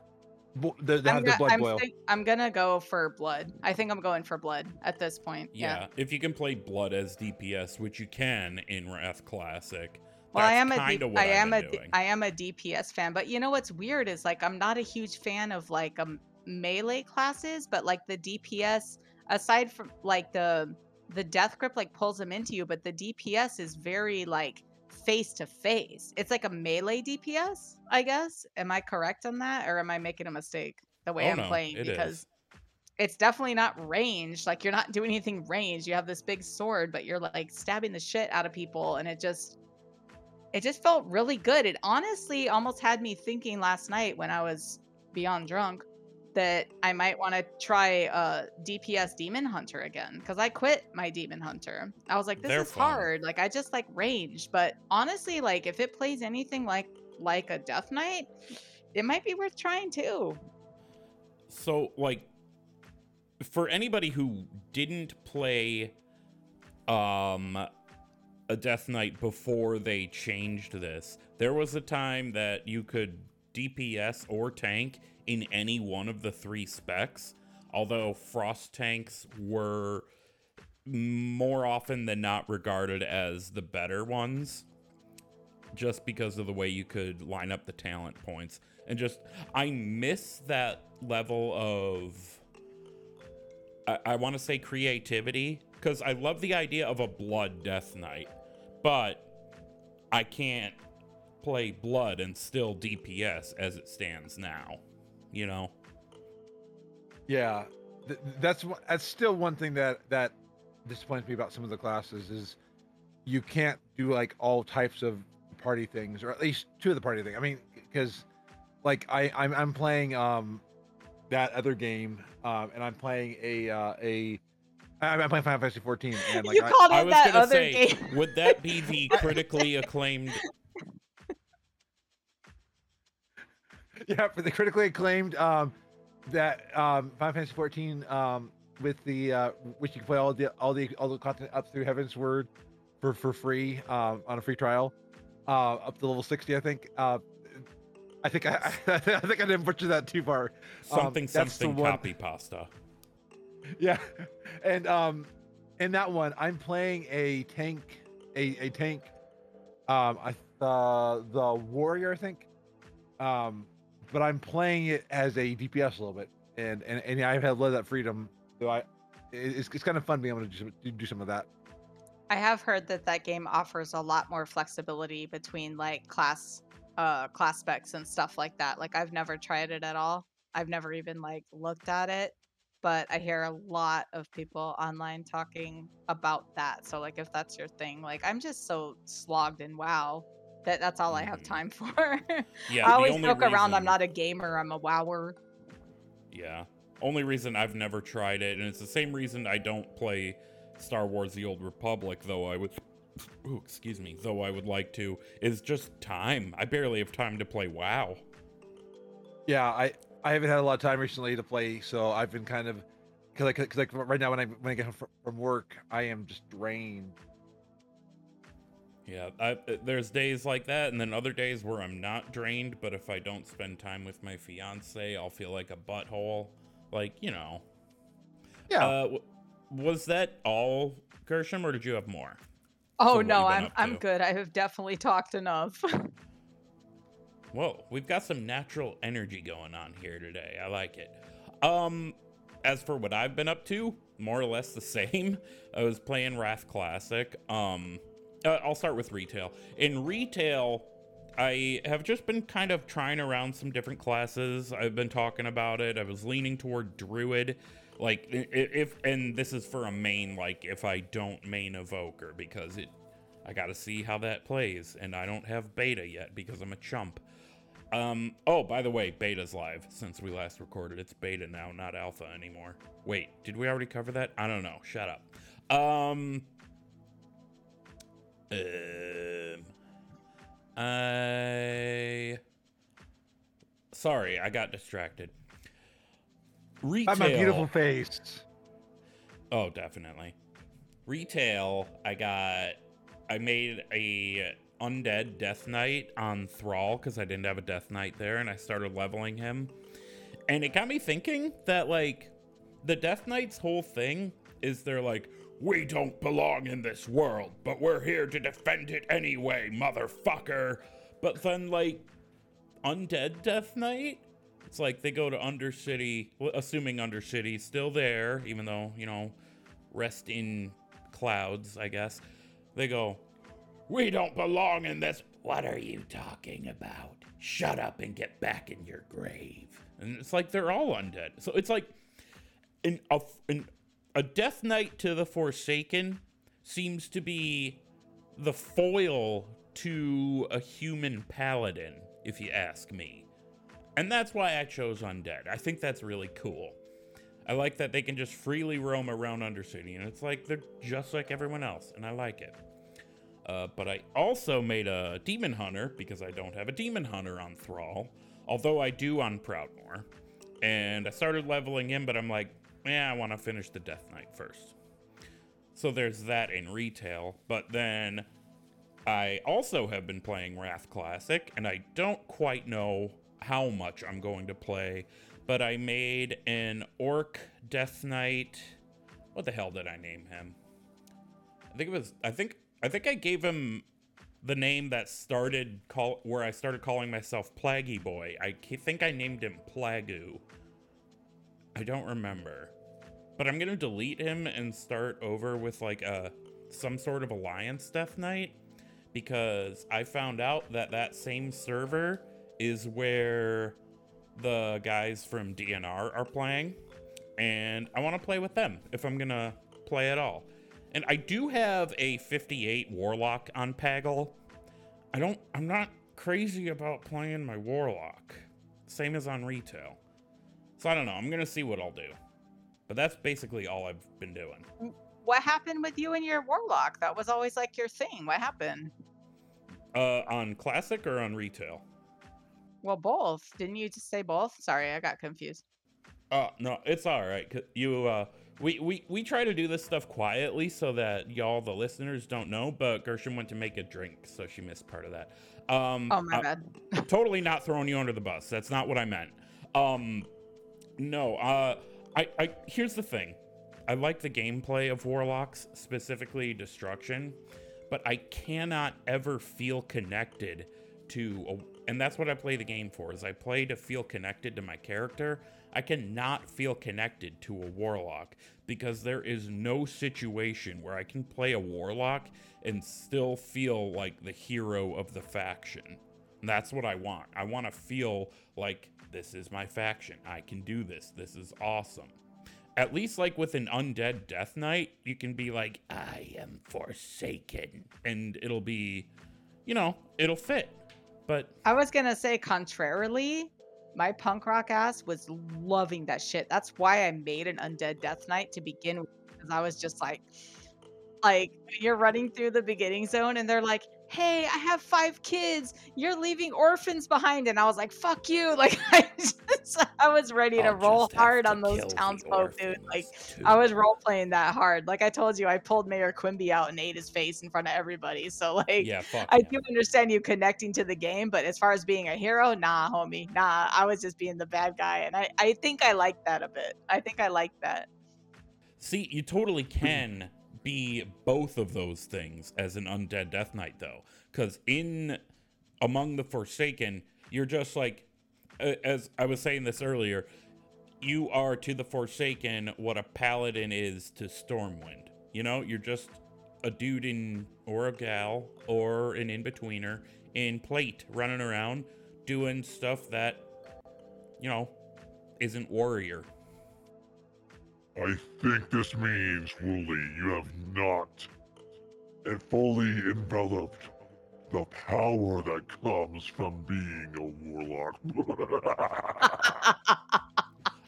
bo- they, they I'm, have the blood I'm, boil. think- I'm gonna go for blood. I think I'm going for blood at this point. Yeah, Yeah. if you can play Blood as DPS, which you can in Wrath Classic. Well, I that's am a kinda D- what I I've am been a D- doing. I am a DPS fan, but you know what's weird is like I'm not a huge fan of like um melee classes, but like the DPS aside from like the the death grip like pulls them into you, but the DPS is very like face to face. It's like a melee DPS, I guess. Am I correct on that, or am I making a mistake the way oh I'm no, playing? it because is. it's definitely not ranged. Like you're not doing anything ranged. You have this big sword, but you're like stabbing the shit out of people, and it just it just felt really good. It honestly almost had me thinking last night when I was beyond drunk that I might want to try uh DPS Demon Hunter again because I quit my Demon Hunter. I was like, this They're is fun. hard. Like I just like ranged, but honestly, like if it plays anything like like a Death Knight, it might be worth trying too. So, like, for anybody who didn't play um a Death Knight before they changed this, there was a time that you could DPS or tank in any one of the three specs. Although frost tanks were more often than not regarded as the better ones just because of the way you could line up the talent points and just i miss that level of i, I want to say creativity because i love the idea of a blood death knight but i can't play blood and still dps as it stands now you know Yeah, th- that's one- that's still one thing that that disappoints me about some of the classes is you can't do like all types of party things, or at least two of the party thing. I mean, because like I I'm I'm playing um that other game um and I'm playing a uh, a I'm I'm playing Final Fantasy 14 and like you I, called i it was that other say game. would that be the critically acclaimed yeah for the critically acclaimed um that um Final Fantasy 14 um with the uh which you can play all the all the all the content up through Heavensward for for free um on a free trial uh up to level 60 I think uh I think I I, think I didn't butcher that too far. Something the something copy pasta. Yeah and um in that one i'm playing a tank a, a tank um i uh the warrior i think um but i'm playing it as a dps a little bit and and, and i've had a lot of that freedom so i it's, it's kind of fun being able to do do some of that I have heard that that game offers a lot more flexibility between like class uh class specs and stuff like that. Like I've never tried it at all. I've never even like looked at it, but I hear a lot of people online talking about that. So like if that's your thing, like I'm just so slogged in WoW that that's all I have Mhm. time for. yeah I always only joke around I'm not a gamer, I'm a wower. Yeah. Only reason I've never tried it, and it's the same reason I don't play Star Wars The Old Republic, though I would ooh, excuse me, though I would like to, is just time. I barely have time to play WoW. Yeah, I I haven't had a lot of time recently to play, so I've been kind of because like because like right now when I when I get home from work, I am just drained. Yeah, I, uh, there's days like that, and then other days where I'm not drained, but if I don't spend time with my fiance, I'll feel like a butthole. Like, you know. Yeah. Uh, w- was that all, Gershom, or did you have more? Oh no, I'm I'm good. I have definitely talked enough. Whoa, we've got some natural energy going on here today. I like it. Um, as for what I've been up to, more or less the same. I was playing Wrath Classic. Um, uh, I'll start with retail. In retail, I have just been kind of trying around some different classes. I've been talking about it. I was leaning toward Druid. Like if and this is for a main like if I don't main Evoker because it I got to see how that plays and I don't have beta yet because I'm a chump. Um oh, by the way, beta's live since we last recorded. It's beta now, not alpha anymore. Wait, did we already cover that? I don't know. Shut up. Um um I Sorry, I got distracted. Retail. By my beautiful face. Oh, definitely. Retail, I got I made a undead death knight on Thrall because I didn't have a death knight there and I started leveling him. And it got me thinking that like the Death Knight's whole thing is they're like, we don't belong in this world, but we're here to defend it anyway, motherfucker. But then like Undead Death Knight, it's like they go to Undercity, assuming Undercity's still there, even though, you know, rest in clouds, I guess. They go, We don't belong in this. What are you talking about? Shut up and get back in your grave. And it's like they're all undead. So it's like an, a, an, a Death Knight to the Forsaken seems to be the foil to a human paladin, if you ask me. And that's why I chose Undead. I think that's really cool. I like that they can just freely roam around Undercity, and it's like they're just like everyone else, and I like it. Uh, but I also made a Demon Hunter because I don't have a Demon Hunter on Thrall, although I do on Proudmoore. And I started leveling him, but I'm like, yeah, I want to finish the Death Knight first. So there's that in retail, but then I also have been playing Wrath Classic, and I don't quite know how much I'm going to play, but I made an Orc Death Knight. What the hell did I name him? I think it was. I think. I think I gave him the name that started call where I started calling myself Plaggy Boy. I think I named him Plagu. I don't remember, but I'm gonna delete him and start over with like a some sort of alliance Death Knight because I found out that that same server is where the guys from DNR are playing, and I want to play with them if I'm gonna play at all. And I do have a 58 Warlock on Pagle. I don't. I'm not crazy about playing my Warlock, same as on retail. So I don't know. I'm gonna see what I'll do. But that's basically all I've been doing. what happened with you and your warlock? That was always like your thing. What happened? Uh, on classic or on retail? Well, both. Didn't you just say both? Sorry, I got confused. Oh no, it's all right. You, uh, we we we try to do this stuff quietly so that y'all, the listeners, don't know. But Gershom went to make a drink, so she missed part of that. Um, Oh my uh, bad. totally not throwing you under the bus. That's not what I meant. Um, no. Uh, I, I here's the thing. I like the gameplay of Warlocks, specifically Destruction, but I cannot ever feel connected to, a, and that's what I play the game for. Is I play to feel connected to my character. I cannot feel connected to a Warlock because there is no situation where I can play a Warlock and still feel like the hero of the faction. And that's what I want. I want to feel like this is my faction. I can do this. This is awesome. At least, like with an undead Death Knight, you can be like, I am forsaken. And it'll be, you know, it'll fit. But I was gonna say, contrarily, my punk rock ass was loving that shit. That's why I made an undead death knight to begin with, because I was just like, like you're running through the beginning zone and they're like hey i have five kids you're leaving orphans behind and i was like fuck you like i just i was ready to I'll roll hard to on those townsfolk dude like orphans, i was role playing that hard like i told you i pulled mayor quimby out and ate his face in front of everybody so like yeah, I yeah. do understand you connecting to the game, but as far as being a hero, nah, homie, nah. I was just being the bad guy, and I, I think I like that a bit. I think I like that. See, you totally hmm. can be both of those things as an undead death knight, though, because in among the Forsaken, you're just like, as I was saying this earlier, you are to the Forsaken what a paladin is to Stormwind. You know, you're just a dude in or a gal or an in betweener in plate running around doing stuff that, you know, isn't warrior. I think this means, Wooly, you have not fully enveloped the power that comes from being a warlock.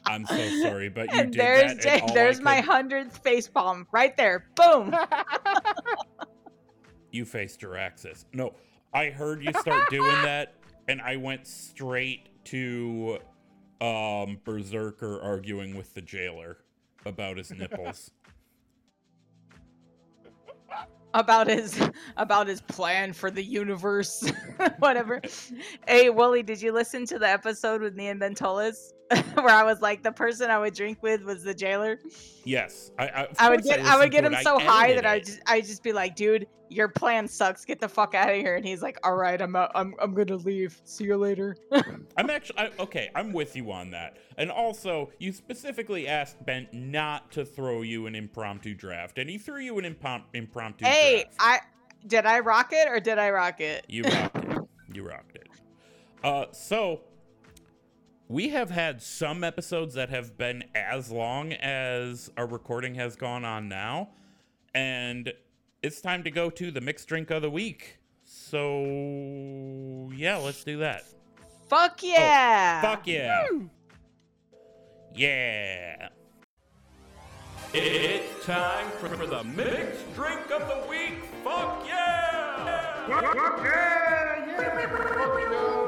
I'm so sorry, but you and did there's that. Jay, and all I there's my could- hundredth face palm right there. Boom. You faced Jaraxxus. No, I heard you start doing that, and I went straight to um Berserker arguing with the jailer about his nipples. about his about his plan for the universe, whatever. hey, Wooly, did you listen to the episode with me and Bentolis where I was like the person I would drink with was the jailer? yes, I I, I would get I, would get him so high that I just I just be like, dude, your plan sucks. Get the fuck out of here. And he's like, all right, I'm out. I'm I'm gonna leave. See you later. I'm actually I, okay. I'm with you on that. And also, you specifically asked Bent not to throw you an impromptu draft, and he threw you an impom- impromptu hey, draft. I did I rock it or did I rock it? You rocked it. You rocked it. Uh, so we have had some episodes that have been as long as our recording has gone on now, and it's time to go to the mixed drink of the week. So yeah, let's do that. Fuck yeah. Oh, Fuck yeah. Yeah. It's time for, for the mixed drink of the week. Fuck yeah! Fuck yeah! yeah!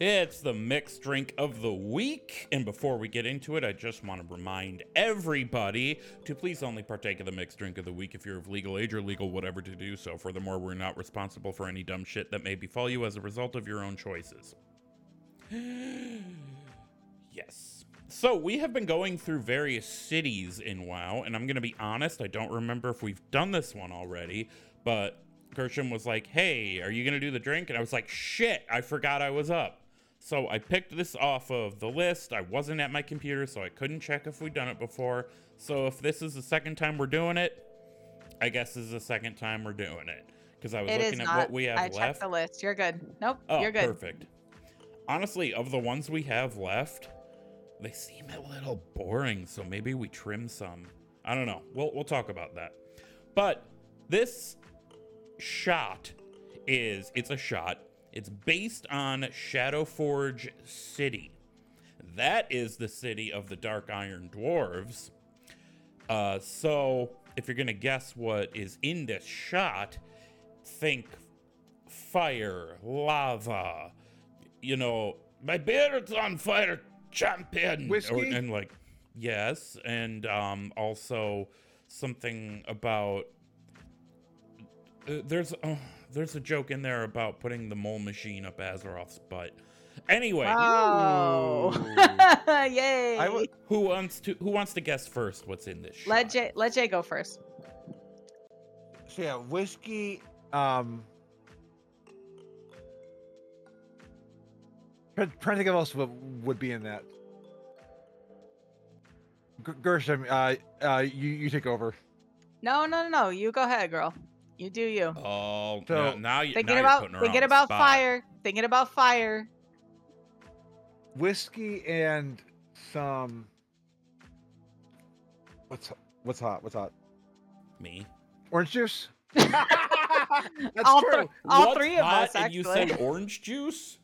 It's the mixed drink of the week. And before we get into it, I just want to remind everybody to please only partake of the mixed drink of the week if you're of legal age or legal whatever to do so. Furthermore, we're not responsible for any dumb shit that may befall you as a result of your own choices. yes. So we have been going through various cities in WoW, and I'm gonna be honest, I don't remember if we've done this one already, but Gershom was like, Hey, are you gonna do the drink? And I was like, Shit, I forgot I was up. So I picked this off of the list. I wasn't at my computer, so I couldn't check if we'd done it before. So if this is the second time we're doing it, I guess this is the second time we're doing it. Because I was It looking at not. what we have I left. checked the list. You're good. Nope. Oh, you're good. perfect. Honestly, of the ones we have left, they seem a little boring, so maybe we trim some. I don't know. We'll we'll talk about that. But this shot is it's a shot. It's based on Shadowforge City. That is the city of the Dark Iron Dwarves. Uh, so if you're gonna guess what is in this shot, think fire, lava, you know, my beard's on fire, champion. Or- Whiskey? and like, yes, and um, also something about. Uh, there's uh, there's a joke in there about putting the mole machine up Azeroth's butt. Anyway, Oh. Yay. I w- who wants to who wants to guess first? What's in this? let shot? Jay let Jay go first. So yeah, whiskey. Um, trying, trying to think of else what would be in that. G- Gershom, uh, uh, you you take over. No, no, no, no. You go ahead, girl. You do you. Oh, So- now, now you thinking now about you're putting her thinking on about fire. Thinking about fire. Whiskey and some. What's what's hot? What's hot? Me. Orange juice. That's all true. three, all What's three of hot us and actually. you said orange juice.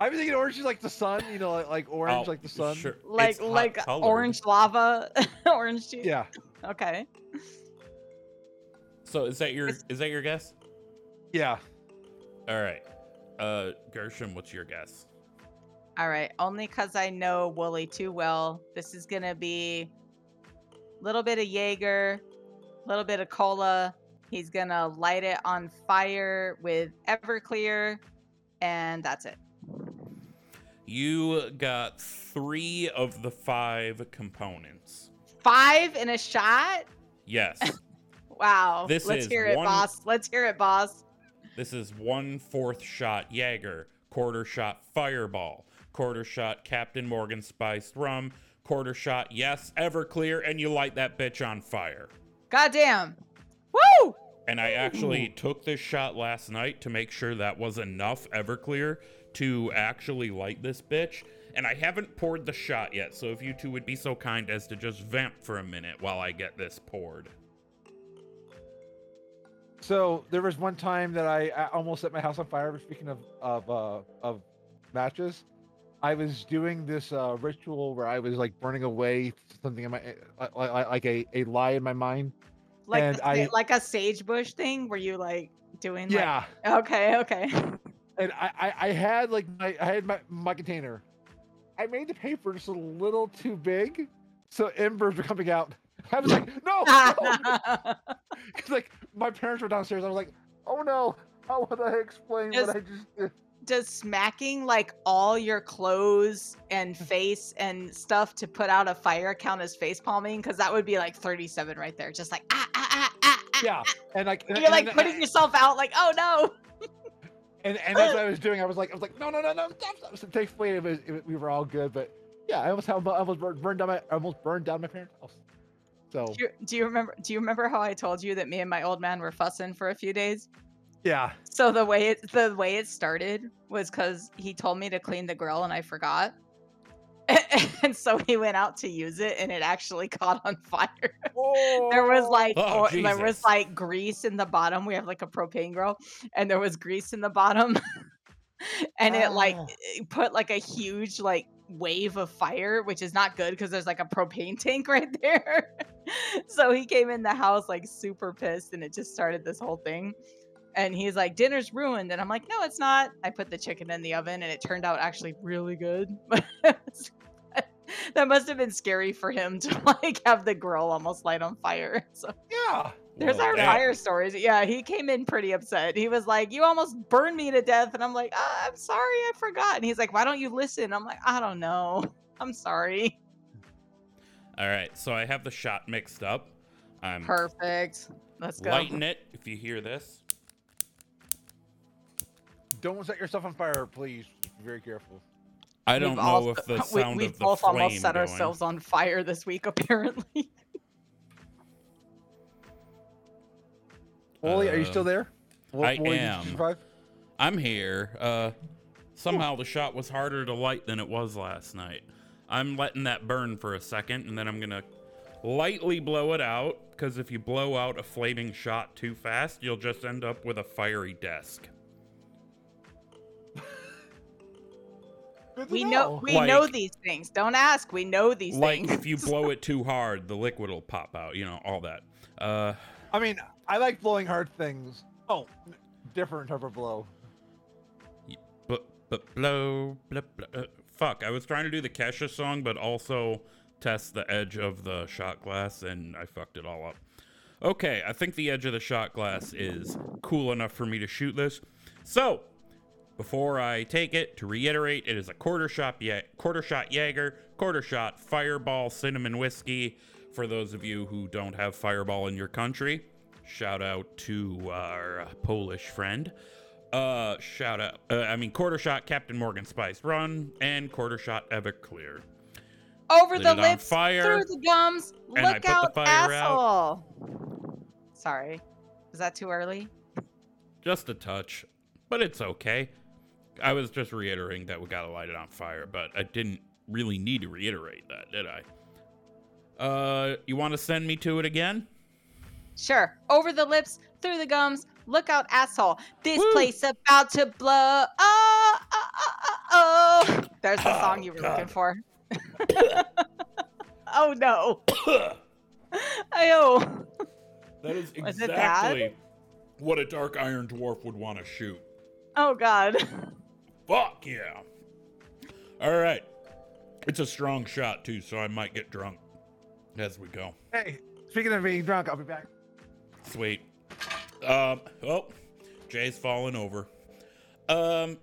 I'm thinking orange is like the sun. You know, like, like orange, Oh, like the sun. Sure. like It's like colored. orange lava, orange juice. Yeah. Okay. So is that your is that your guess? Yeah. All right. Uh, Gershom, what's your guess? All right, only because I know Wooly too well. This is gonna be a little bit of Jaeger, a little bit of cola. He's gonna light it on fire with Everclear, and that's it. You got three of the five components. Five in a shot. Yes. Wow. This Let's hear it, one- boss. Let's hear it, boss. This is one fourth shot Jaeger, quarter shot Fireball, quarter shot Captain Morgan spiced rum, quarter shot yes Everclear, and you light that bitch on fire. Goddamn. Woo! And I actually took this shot last night to make sure that was enough Everclear to actually light this bitch. And I haven't poured the shot yet, so if you two would be so kind as to just vamp for a minute while I get this poured. So there was one time that I, I almost set my house on fire. Speaking of of uh, of matches, I was doing this uh, ritual where I was like burning away something in my uh, like, like a, a lie in my mind. Like And the I- like a sagebush thing where you like doing like- Yeah, okay, okay. and I, I I had like my I had my my container. I made the paper just a little too big, so embers were coming out. I was like, no, no. like my parents were downstairs. I was like, oh no, how would I explain Just- what I just did? Does smacking like all your clothes and face and stuff to put out a fire count as face palming? Because that would be like 37 right there. Just like ah ah ah ah. ah, Yeah, and like and, You're like and- putting yourself out like, oh no. And and that's what I was doing. I was like, I was like, no, no, no, no, stop, stop. So thankfully, it was, it, we were all good. But yeah, I almost, I almost burned, burned down my, I almost burned down my parents' house. So Do you, do you remember do you remember how I told you that me and my old man were fussing for a few days? yeah, So the way it the way it started was because he told me to clean the grill and I forgot. And so he went out to use it and it actually caught on fire. there was like Oh, or, there was like grease in the bottom. We have like a propane grill and there was grease in the bottom. and it like Ah. it put like a huge like wave of fire, which is not good because there's like a propane tank right there. so he came in the house like super pissed and it just started this whole thing. And he's like, dinner's ruined. And I'm like, no, it's not. I put the chicken in the oven and it turned out actually really good. That must have been scary for him to like have the grill almost light on fire. So yeah. There's Well, our that- fire stories. Yeah, he came in pretty upset. He was like, "You almost burned me to death," and I'm like, ah, "I'm sorry, I forgot." And he's like, "Why don't you listen?" I'm like, "I don't know. I'm sorry." All right, so I have the shot mixed up. I'm Perfect. Let's go. lighting it. If you hear this, Don't set yourself on fire, please. Be very careful. I We've don't know also- if the we, sound we've of the both flame almost set going. ourselves on fire this week, apparently. Wally, are you Uh, still there? Wo- I Wooly, am. I'm here. Uh, somehow the shot was harder to light than it was last night. I'm letting that burn for a second, and then I'm gonna lightly blow it out. Because if you blow out a flaming shot too fast, you'll just end up with a fiery desk. Good to We know we Like- know these things. Don't ask. We know these Like things. Like if you blow it too hard, the liquid will pop out. You know all that. Uh, I mean, I like blowing hard things. Oh, different type of blow. but but blow, blow, blow uh, fuck. I was trying to do the Kesha song, but also test the edge of the shot glass, and I fucked it all up. Okay, I think the edge of the shot glass is cool enough for me to shoot this. So, before I take it, to reiterate, it is a quarter shot, yeah, quarter shot Jaeger, quarter shot Fireball cinnamon whiskey. For those of you who don't have Fireball in your country, shout out to our Polish friend. Uh, shout out. Uh, I mean, quarter shot Captain Morgan Spice Run and quarter shot Everclear. Over lit the lips, fire, through the gums. Look out, fire out. asshole. Sorry, is that too early? Just a touch, but it's okay. I was just reiterating that we gotta light it on fire, but I didn't really need to reiterate that, did I? Uh, you want to send me to it again? Sure. Over the lips, through the gums. Look out, asshole. This Woo. place about to blow. Oh, oh, oh, oh, oh. There's the song Oh, you were God. looking for. oh no. Ayo. That is Was it bad? exactly what a dark iron dwarf would want to shoot. Oh God. Fuck yeah. All right. It's a strong shot too, so I might get drunk as we go. Hey, speaking of being drunk, I'll be back. Sweet. Um, oh, Jay's falling over. Um,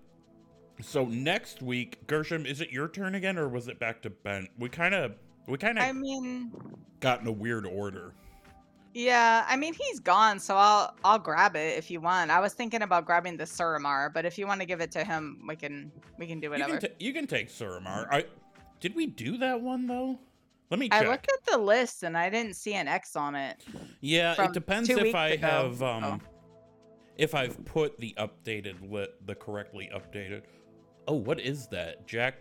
so next week, Gershom, is it your turn again, or was it back to Ben? We kind of, we kind of. I mean, got in a weird order. yeah. I mean, he's gone, so I'll I'll grab it if you want. I was thinking about grabbing the Suramar, but if you want to give it to him, we can we can do You whatever. can, ta- you can take Suramar. I did we do that one though? Let me Check. I check. looked at the list and I didn't see an X on it. yeah, it depends if I ago. have um, Oh. if I've put the updated lit, the correctly updated. Oh, what is that? Jack,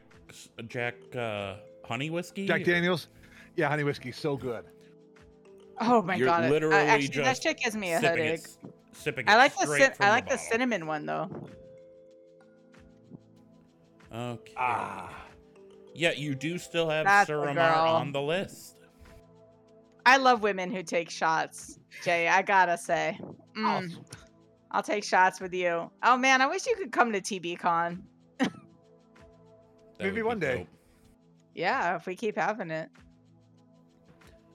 Jack, uh, honey whiskey. Jack Daniels. Yeah, honey whiskey, so good. Oh my You're god! it- uh, literally actually, that just shit gives me a sipping headache. it, s- sipping I it like the cin- I like the bottle. cinnamon one though. Okay. Ah. Yeah, you do still have That's Suramar on the list. I love women who take shots, Jay. I gotta say, Oh, Mm, I'll take shots with you. Oh man, I wish you could come to TBCon. Maybe one day. dope. Yeah, if we keep having it.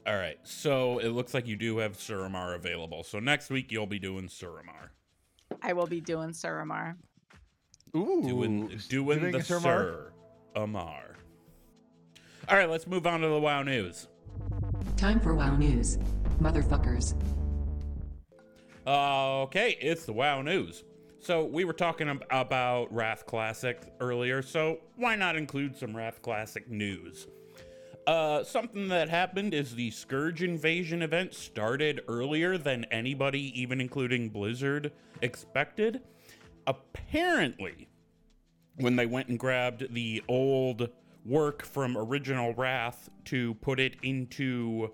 All right, so it looks like you do have Suramar available. So next week you'll be doing Suramar. I will be doing Suramar. Ooh. Doing doing the a Sir Mar- Sir Amar. All right, let's move on to the WoW news. Time for WoW News. Motherfuckers. Okay, it's the WoW news. So we were talking ab- about Wrath Classic earlier, so why not include some Wrath Classic news? Uh, something that happened is the Scourge Invasion event started earlier than anybody, even including Blizzard, expected. Apparently, when they went and grabbed the old work from original Wrath to put it into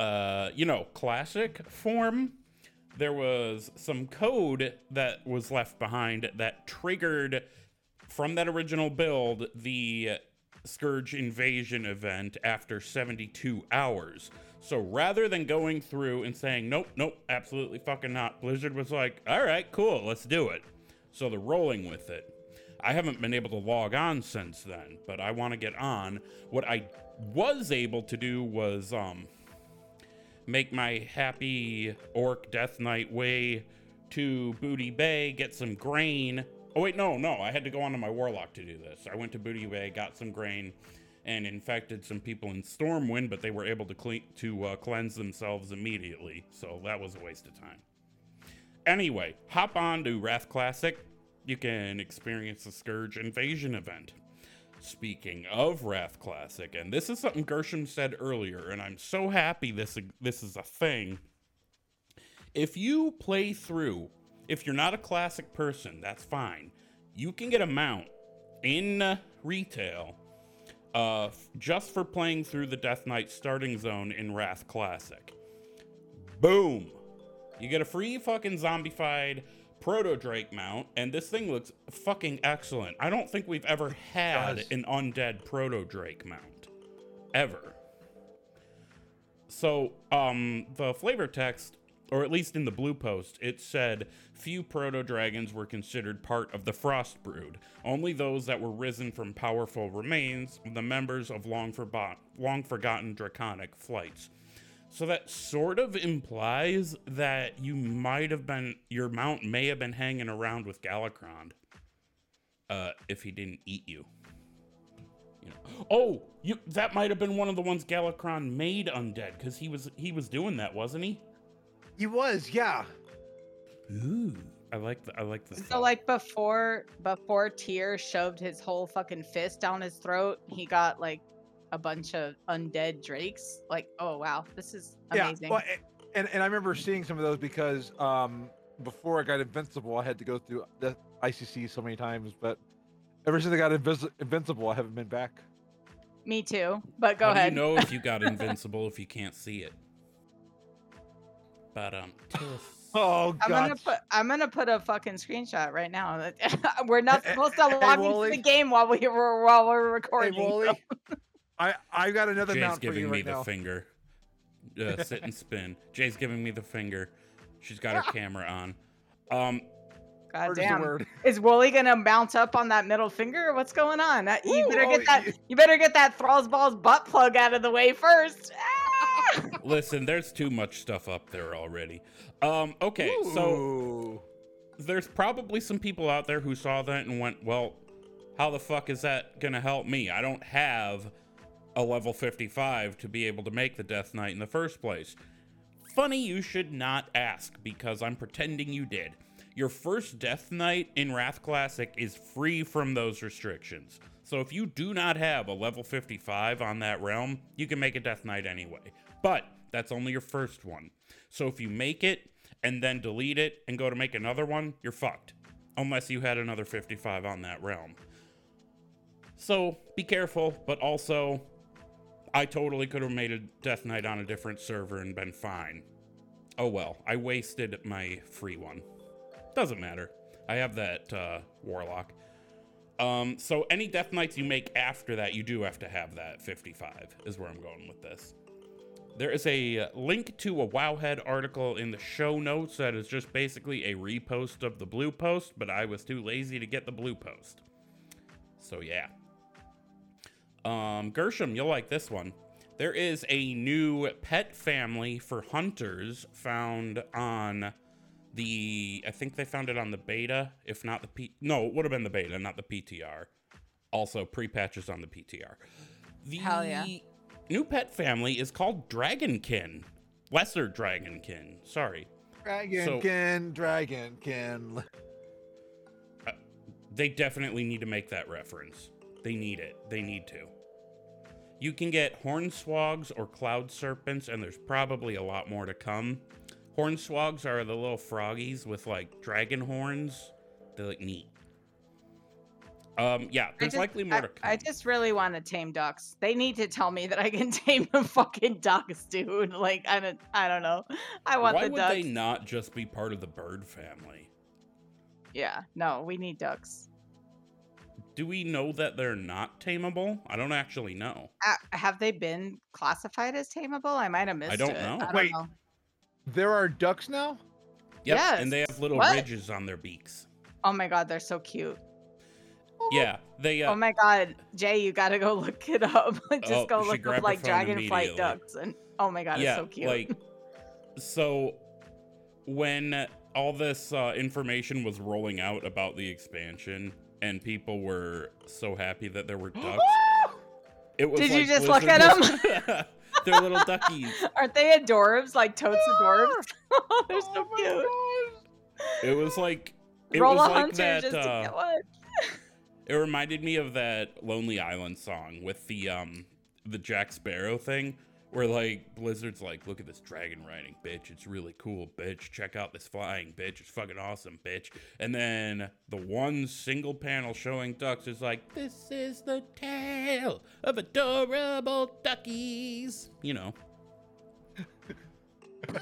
uh, you know, classic form, there was some code that was left behind that triggered from that original build the Scourge invasion event after 72 hours. So rather than going through and saying, nope, nope, absolutely fucking not, Blizzard was like, all right, cool, let's do it. So they're rolling with it. I haven't been able to log on since then, but I want to get on. What I was able to do was, um, make my happy orc death knight way to Booty Bay, get some grain. Oh wait, no, no, I had to go onto my warlock to do this. I went to Booty Bay, got some grain, and infected some people in Stormwind, but they were able to clean to uh, cleanse themselves immediately. So that was a waste of time. Anyway, hop on to Wrath Classic. You can experience the Scourge Invasion event. Speaking of Wrath Classic, and this is something Gershom said earlier, and I'm so happy this this is a thing. If you play through, if you're not a classic person, that's fine. You can get a mount in uh, retail uh, just for playing through the Death Knight starting zone in Wrath Classic. Boom! You get a free fucking zombified Proto Drake mount, and this thing looks fucking excellent. I don't think we've ever had an undead Proto Drake mount. Ever. So, um, the flavor text, or at least in the blue post, it said few proto dragons were considered part of the Frost Brood. Only those that were risen from powerful remains, the members of long, forbo- long forgotten draconic flights. So that sort of implies that you might have been, your mount may have been hanging around with Galakrond, uh, if he didn't eat you. You know. Oh, you that might have been one of the ones Galakrond made undead because he was he was doing that, wasn't he? He was, yeah. Ooh, I like the I like the. So like before before Tyr shoved his whole fucking fist down his throat, he got like a bunch of undead drakes. Like, oh wow, this is amazing. Yeah. Well, and, and I remember seeing some of those because um, before I got Invincible, I had to go through the ICC so many times. But ever since I got Invis- Invincible, I haven't been back. Me too. But go How ahead. do you know if you got invincible if you can't see it? But um, Oh, I'm God. gonna put I'm gonna put a fucking screenshot right now. we're not supposed to hey, log into the game while we were while we're Hey, recording. Wally. I, I got another Jay's mount for giving you me right the finger. uh, sit and spin. Jay's giving me the finger. She's got her camera on. Um, God is the damn. Is Wooly gonna mount up on that middle finger? What's going on? Uh, You Ooh, better oh, get that. y- You better get that Thrall's balls butt plug out of the way first. Ah! listen, there's too much stuff up there already. Um, okay, so there's probably some people out there who saw that and went, well, how the fuck is that gonna help me? I don't have a level 55 to be able to make the Death Knight in the first place. Funny you should not ask because I'm pretending you did. Your first Death Knight in Wrath Classic is free from those restrictions. So if you do not have a level 55 on that realm, you can make a Death Knight anyway. But that's only your first one. So if you make it and then delete it and go to make another one, you're fucked. Unless you had another 55 on that realm. So be careful, but also, I totally could have made a Death Knight on a different server and been fine. Oh well, I wasted my free one. Doesn't matter. I have that uh, Warlock. Um, so any Death Knights you make after that, you do have to have that 55, is where I'm going with this. There is a uh, link to a Wowhead article in the show notes that is just basically a repost of the blue post, but I was too lazy to get the blue post. So yeah. Um, Gershom, you'll like this one. There is a new pet family for hunters found on the. I think they found it on the beta, if not the P. No, it would have been the beta, not the PTR. Also, pre patches on the PTR. The Hell yeah. new pet family is called Dragonkin. Lesser Dragonkin. Sorry. Dragonkin, Dragonkin. They definitely need to make that reference. They need it. They need to. You can get hornswogs or cloud serpents, and there's probably a lot more to come. Hornswogs are the little froggies with like dragon horns. They look neat. Um, yeah, there's just- likely more I, to come. I just really want to tame ducks. They need to tell me that I can tame the fucking ducks, dude. Like I don't, I don't know. I want Why the ducks. Why would they not just be part of the bird family? Yeah, no, we need ducks. Do we know that they're not tameable? I don't actually know. Uh, have they been classified as tameable? I might have missed don't it. know. I don't Wait. know. There are ducks now? Yep, Yes. and they have little What? ridges on their beaks. Oh my god, they're so cute. Yeah, they. Uh, Oh my god, Jay, you gotta go look it up. Just Oh, go look up like phone dragonflight ducks, and oh my god, yeah, it's so cute. like so when all this uh, information was rolling out about the expansion and people were so happy that there were ducks, it was Did you just look at them? They're little duckies. Aren't they adorbs? Like totes adorbs? they're so Oh cute. It was like it Roll was a like hunter that. just to Uh, get one. it reminded me of that Lonely Island song with the um the Jack Sparrow thing. Where like Blizzard's like, look at this dragon riding, bitch. It's really cool, bitch. Check out this flying, bitch. It's fucking awesome, bitch. And then the one single panel showing ducks is like, this is the tale of adorable duckies. You know.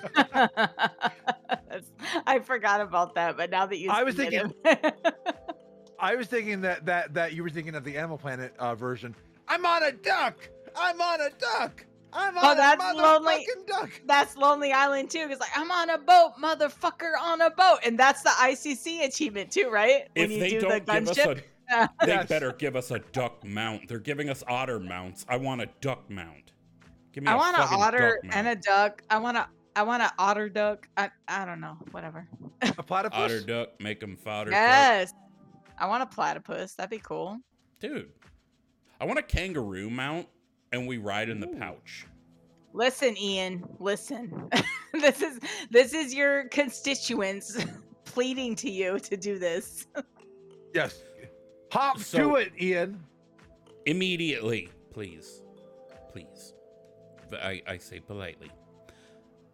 I forgot about that, but now that you I was thinking- I was thinking that that that you were thinking of the Animal Planet uh, version. I'm on a duck. I'm on a duck. I'm oh, on Oh, a that's lonely. duck. that's Lonely Island too. Cause like I'm on a boat, motherfucker, on a boat, and that's the ICC achievement too, right? if you they do don't the give us gunship. a they Yes. better give us a duck mount. They're giving us otter mounts. I want a duck mount. Give me I a want an fucking otter duck and a duck. I want a I want an otter duck. I I don't know, whatever. A platypus. otter duck, make them fodder. cook. Yes, I want a platypus. That'd be cool. Dude, I want a kangaroo mount, and we ride in the pouch. Listen, Ian. Listen. this is this is your constituents pleading to you to do this. Yes. Hop So- to it, Ian. Immediately, please, please. But I, I say politely.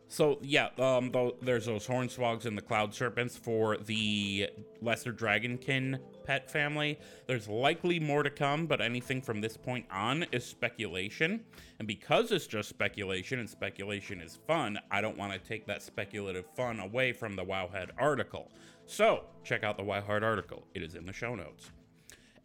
So yeah, um, tho- there's those hornswogs and the cloud serpents for the lesser dragonkin pet family. There's likely more to come, but anything from this point on is speculation. And because it's just speculation and speculation is fun, I don't want to take that speculative fun away from the Wowhead article. So check out the Wowhead article. It is in the show notes.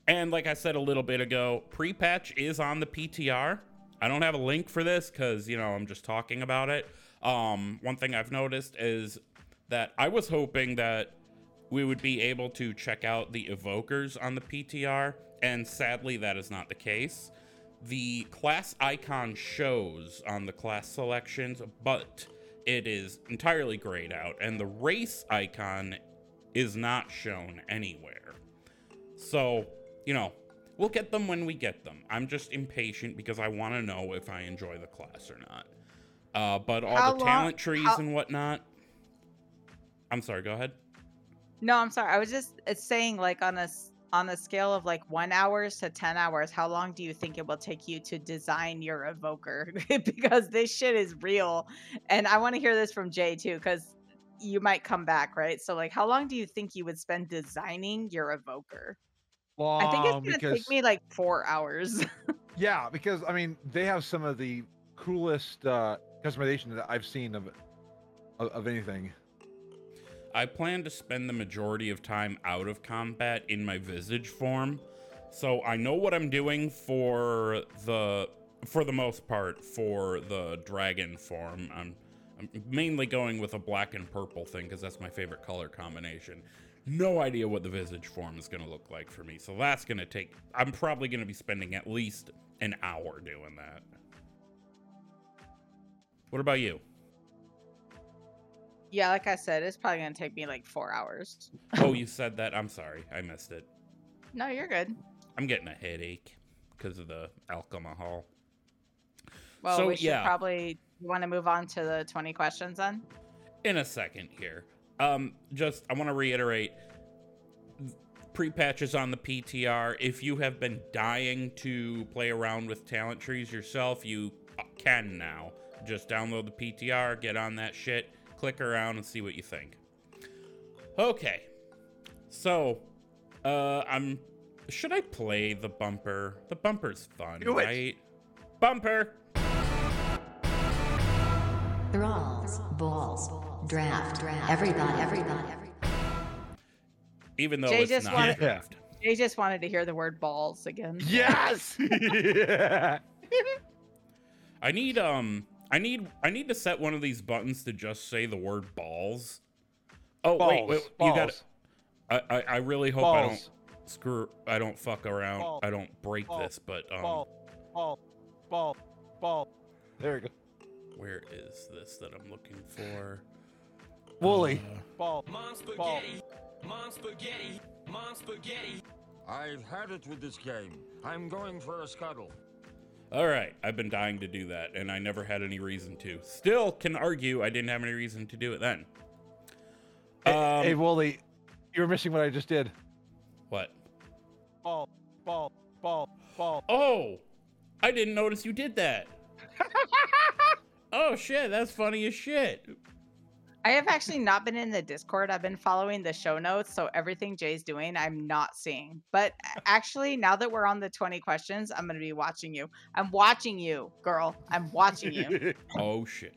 And like I said a little bit ago, pre-patch is on the PTR. I don't have a link for this because you know I'm just talking about it. Um, one thing I've noticed is that I was hoping that we would be able to check out the evokers on the PTR, and sadly that is not the case. The class icon shows on the class selections, but it is entirely grayed out, and the race icon is not shown anywhere. So, you know, we'll get them when we get them. I'm just impatient because I want to know if I enjoy the class or not. Uh, but all How the long- talent trees how- and whatnot. I'm sorry, go ahead. No, I'm sorry. I was just it's saying like on a on a scale of like one hours to ten hours, how long do you think it will take you to design your evoker? because this shit is real, and I want to hear this from Jay too, because you might come back, right? So like, how long do you think you would spend designing your evoker? Long I think it's gonna because take me like four hours. yeah, because I mean they have some of the coolest uh, customization that I've seen of of, of anything. I plan to spend the majority of time out of combat in my visage form. So I know what I'm doing for the for the most part for the dragon form. I'm I'm mainly going with a black and purple thing because that's my favorite color combination. No idea what the visage form is going to look like for me. So that's going to take I'm probably going to be spending at least an hour doing that. What about you? Yeah, like I said, it's probably gonna take me like four hours. Oh, you said that. I'm sorry. I missed it. No, you're good. I'm getting a headache because of the alcohol. Well, So, we should yeah. probably want to move on to the twenty questions then. In a second here. Um, just I want to reiterate pre-patches on the PTR. If you have been dying to play around with talent trees yourself, you uh, can now. Just download the PTR, get on that shit, click around and see what you think. Okay. So, uh I'm should I play the bumper? The bumper's fun, Do it. right? Bumper. Thralls, balls, draft, draft. everybody, everybody, everybody. Even though Jay it's just not wanted- draft. Jay just wanted to hear the word balls again. Yes. yeah. I need um I need I need to set one of these buttons to just say the word balls. Oh Balls. wait, wait balls. you got I, I I really hope I don't screw I don't fuck around. Ball. I don't break Ball. this, but um Ball. Ball. Ball. Ball. There we go. where is this that I'm looking for? Wooly. Uh, Ball. Mom Ball. spaghetti, mom spaghetti, mom spaghetti. I've had it with this game. I'm going for a scuttle. All right, I've been dying to do that and I never had any reason to. Still can argue I didn't have any reason to do it then. Hey, Um, hey, Wooly, you were missing what I just did. What? Ball. Ball. Ball. Ball. Oh, I didn't notice you did that. oh shit, that's funny as shit. I have actually not been in the Discord. I've been following the show notes, so everything Jay's doing, I'm not seeing. But actually, now that we're on the 20 questions, I'm gonna be watching you. I'm watching you, girl. I'm watching you. Oh shit.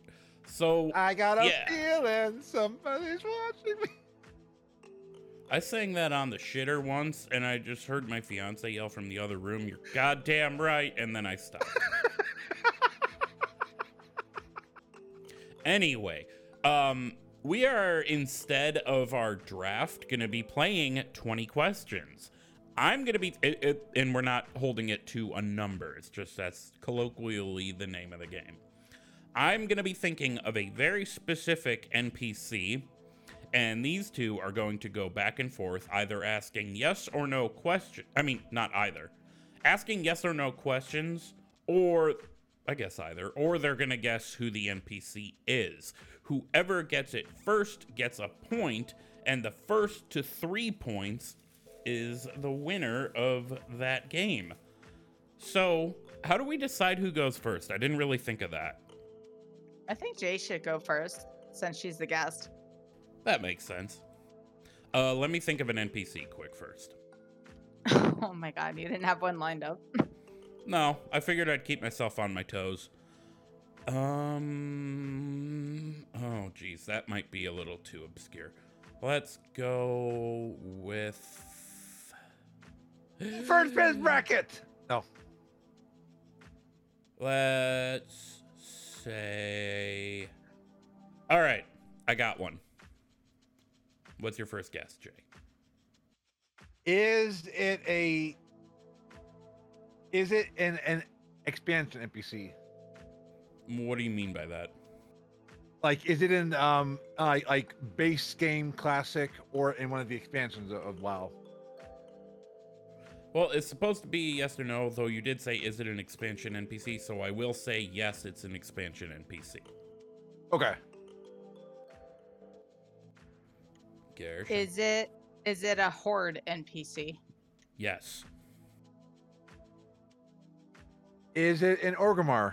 So I got a Yeah. feeling somebody's watching me. I sang that on the shitter once, and I just heard my fiance yell from the other room, "You're goddamn right," and then I stopped. anyway, um, we are instead of our draft gonna be playing 20 questions. I'm gonna be, it, it, and we're not holding it to a number. It's just that's colloquially the name of the game. I'm gonna be thinking of a very specific NPC and these two are going to go back and forth, either asking yes or no question. I mean, not either. Asking yes or no questions, or I guess either, or they're going to guess who the NPC is. Whoever gets it first gets a point, and the first to three points is the winner of that game. So, how do we decide who goes first? I didn't really think of that. I think Jay should go first since she's the guest. That makes sense. Uh, let me think of an NPC quick first. oh my god, you didn't have one lined up. No, I figured I'd keep myself on my toes. Um. Oh, geez, that might be a little too obscure. Let's go with. First best bracket. No. Let's say. All right, I got one. What's your first guess, Jay? Is it a? Is it an an expansion NPC? What do you mean by that? Like, is it in um uh, like base game classic or in one of the expansions of, of WoW? Well, it's supposed to be yes or no, though you did say, is it an expansion NPC? So I will say yes, it's an expansion NPC. Okay. Gersh? Is it is it a horde NPC? yes. Is it an Orgrimmar?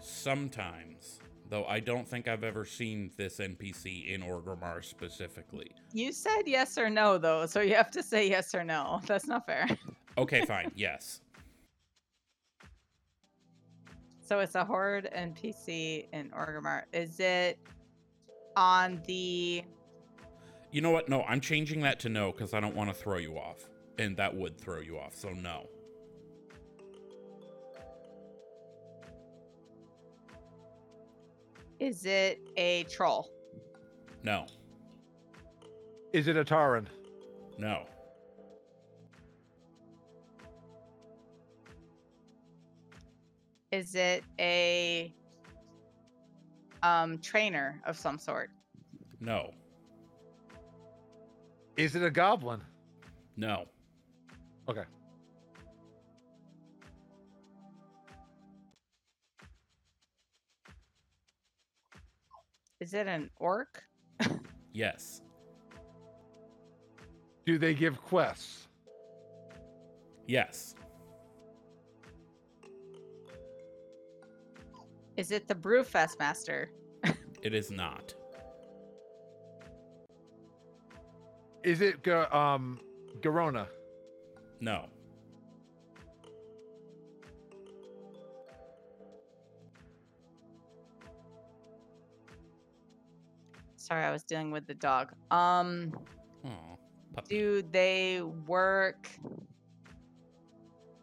Sometimes. Though I don't think I've ever seen this NPC in Orgrimmar specifically. You said yes or no though, so you have to say yes or no. That's not fair. Okay, fine. yes. So it's a horde NPC in Orgrimmar. Is it on the You know what? No, I'm changing that to no because I don't want to throw you off. And that would throw you off. So no. Is it a troll? No. Is it a Tauren? No. Is it a um trainer of some sort? No. Is it a Goblin? No. Okay. Is it an orc? Yes. Do they give quests? Yes. Is it the Brewfest Master? It is not. Is it Ga- um Garona? No. Sorry, I was dealing with the dog. Um. Puppy. do they work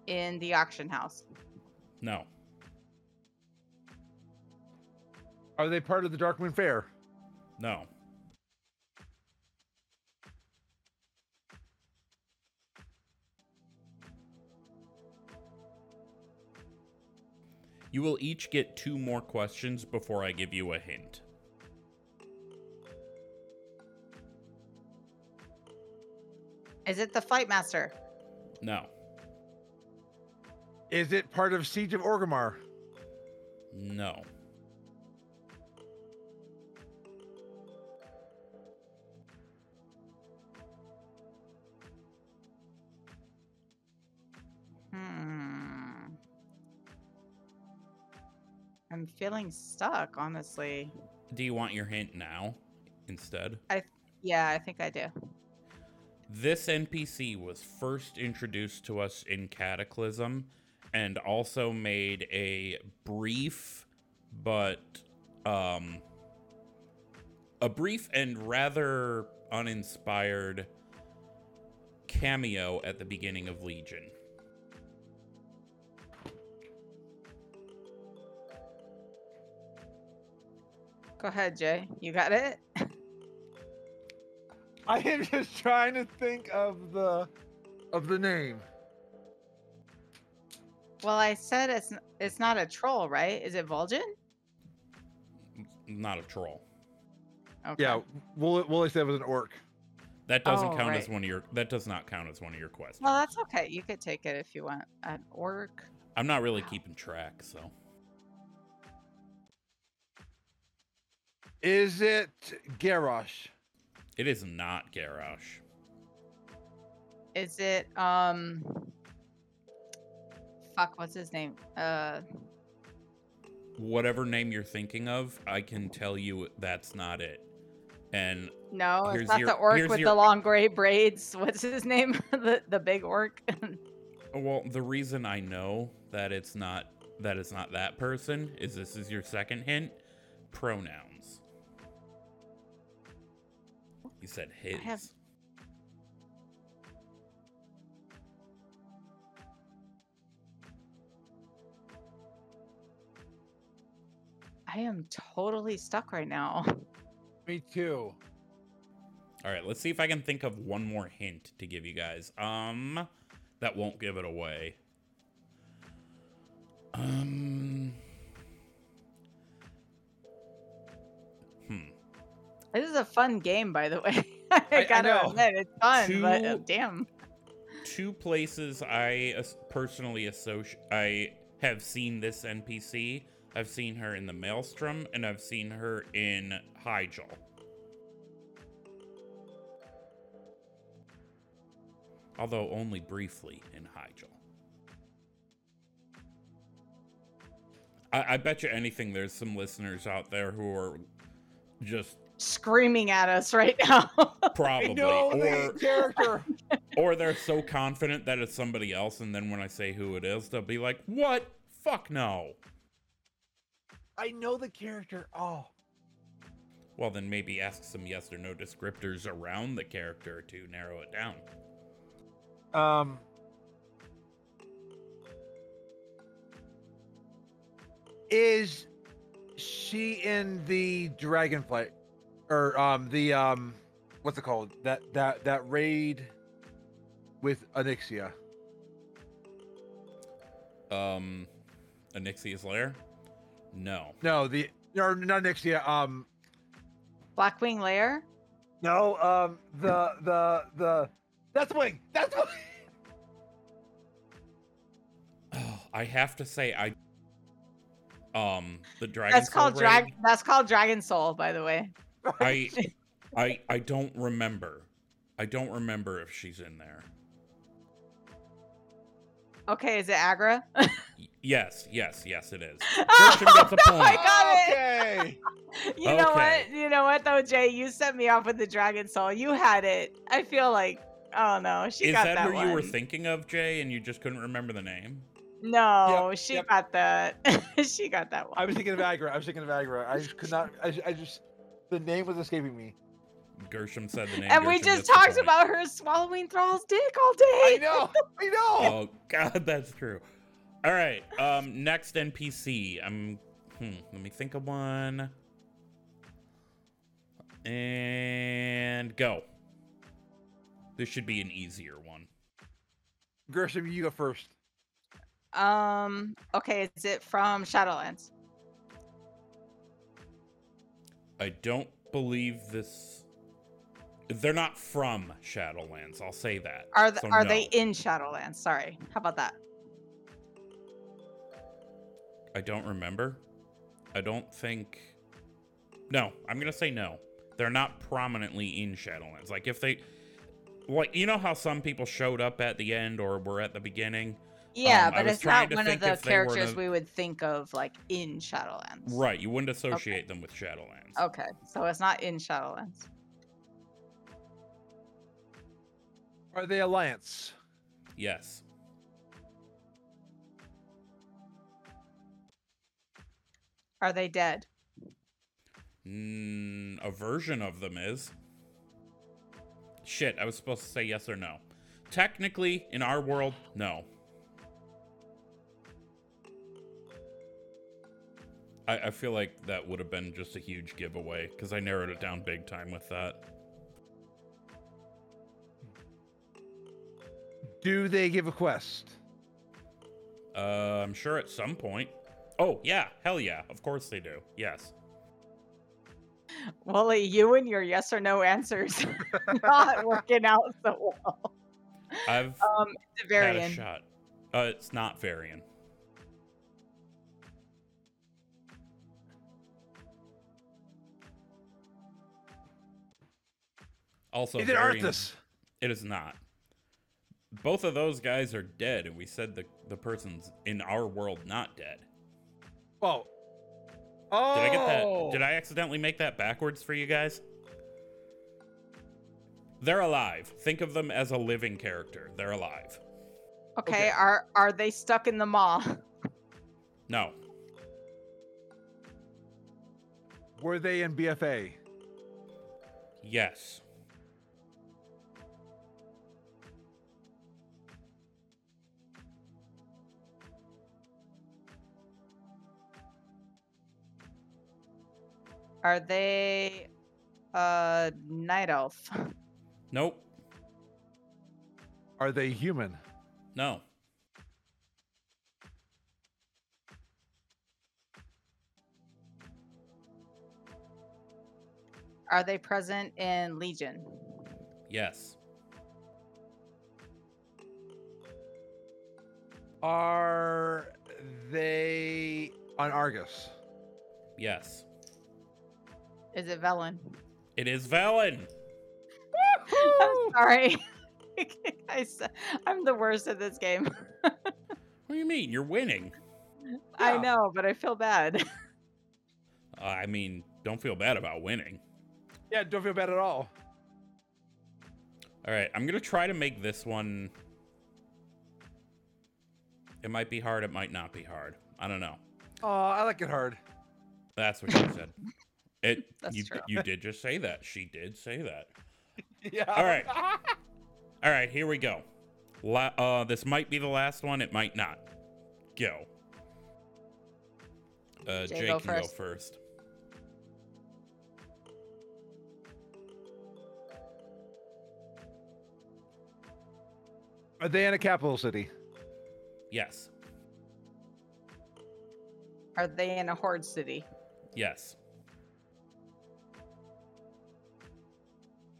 in the auction house? No. Are they part of the Darkmoon Fair? No. You will each get two more questions before I give you a hint. Is it the Fight Master? No. Is it part of Siege of Orgrimmar? No. Hmm. I'm feeling stuck, honestly. Do you want your hint now instead? I Yeah, I think I do. This NPC was first introduced to us in Cataclysm and also made a brief but um a brief and rather uninspired cameo at the beginning of Legion. Go ahead, Jay. You got it? I am just trying to think of the of the name. Well, I said it's it's not a troll, right? Is it Vol'jin? Not a troll. Okay. Yeah, Wooly, Wooly said it was an orc. That doesn't Oh, count as one of your that does not count as one of your questions. Well, that's okay. You could take it if you want. An orc. I'm not really keeping track, so Is it Garrosh? It is not Garrosh. Is it um? Fuck, what's his name? Uh, Whatever name you're thinking of, I can tell you that's not it. And no, it's not your- the orc with your- the long gray braids. What's his name? the the big orc. well, the reason I know that it's not that it's not that person is this is your second hint. Pronouns. said his. I have. I am totally stuck right now. Me too. All right, let's see if I can think of one more hint to give you guys. Um, that won't give it away. Um. This is a fun game, by the way. I, I gotta know. admit, it's fun, but uh, damn. Two places I personally associate. I have seen this NPC. I've seen her in the Maelstrom, and I've seen her in Hyjal. Although only briefly in Hyjal. I, I bet you anything there's some listeners out there who are just Screaming at us right now. probably I know or character. or they're so confident that it's somebody else and then when I say who it is, they'll be like, "What? Fuck no." I know the character. Oh, Well, then maybe ask some yes or no descriptors around the character to narrow it down. um. Is she in the Dragonflight, or um the um, what's it called? That that that raid with Onyxia. Um Onyxia's lair? No. No, the or not Onyxia. Um, Blackwing Lair? no. Um, the the the that's wing. That's wing. Oh, I have to say I um the dragon That's called raid, drag. That's called Dragon Soul, by the way. I I I don't remember. I don't remember if she's in there. Okay, is it Aggra? Yes, yes, yes it is. oh, gets a oh, no, I point. got it. Okay. You know Okay. what? You know what though, Jay? You set me off with the Dragon Soul. You had it. I feel like, oh no, she Is got that, that, who you were thinking of, Jay, and you just couldn't remember the name? No, Yep, she yep. got that. she got that one. I was thinking of Aggra. I was thinking of Aggra. I just could not. I, I just the name was escaping me. Gershom said the name. and we just talked about her swallowing Thrall's dick all day. I know. I know. Oh God, that's true. All right. Um, next NPC. I'm. Hmm, let me think of one. And go. This should be an easier one. Gershom, you go first. Um. Okay, is it from Shadowlands? I don't believe this. They're not from Shadowlands. I'll say that. Are th- So are no. they in Shadowlands? Sorry. How about that? I don't remember. I don't think. No, I'm gonna say no. They're not prominently in Shadowlands. Like if they, like you know how some people showed up at the end or were at the beginning. Yeah, Um, but it's not one of the if they were characters the- we would think of like in Shadowlands. Right, you wouldn't associate them with Shadowlands. Okay, so it's not in Shadowlands. Are they Alliance? Yes. Are they dead? Mm, a version of them is. Shit, I was supposed to say yes or no. Technically, in our world, no. I, I feel like that would have been just a huge giveaway because I narrowed it down big time with that. Do they give a quest? Uh, I'm sure at some point. Oh, yeah, hell yeah, of course they do. Yes. Wooly, you and your yes or no answers not working out so well. I've Um, it's a had a shot. Uh, it's not Varian. Also, Is it Varian- Arthas? It is not. Both of those guys are dead, and we said the the person's in our world not dead. Well. Oh. Did I get that? Oh. Did I accidentally make that backwards for you guys? They're alive. Think of them as a living character. They're alive. Okay, Okay. are are they stuck in the mall? No. Were they in BFA? Yes. Are they a night elf? Nope. Are they human? No. Are they present in Legion? Yes. Are they on Argus? Yes. Is it Velen? It is Velen. I'm sorry. I s- I'm the worst at this game. What do you mean? You're winning. I Yeah. know, but I feel bad. Uh, I mean, don't feel bad about winning. Yeah, don't feel bad at all. All right, I'm gonna try to make this one. It might be hard. It might not be hard. I don't know. Oh, I like it hard. That's what you said. It. That's you. true. You did just say that. She did say that. Yeah. All right. All right. Here we go. La- uh, this might be the last one. It might not. Go. Uh, Jay, Jay go can go first. first. Are they in a capital city? Yes. Are they in a horde city? Yes.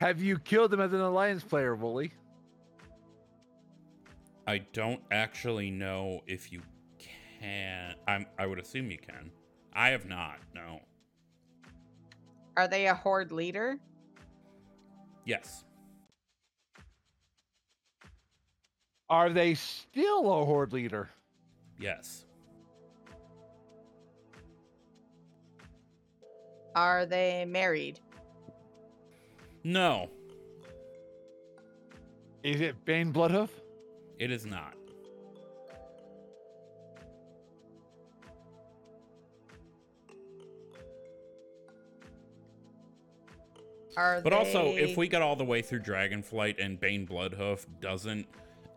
Have you killed him as an alliance player, Wooly? I don't actually know if you can. I'm. I would assume you can. I have not. No. Are they a horde leader? Yes. Are they still a horde leader? Yes. Are they married? No. Is it Bane Bloodhoof? It is not. Are But also, if we get all the way through Dragonflight and Bane Bloodhoof doesn't,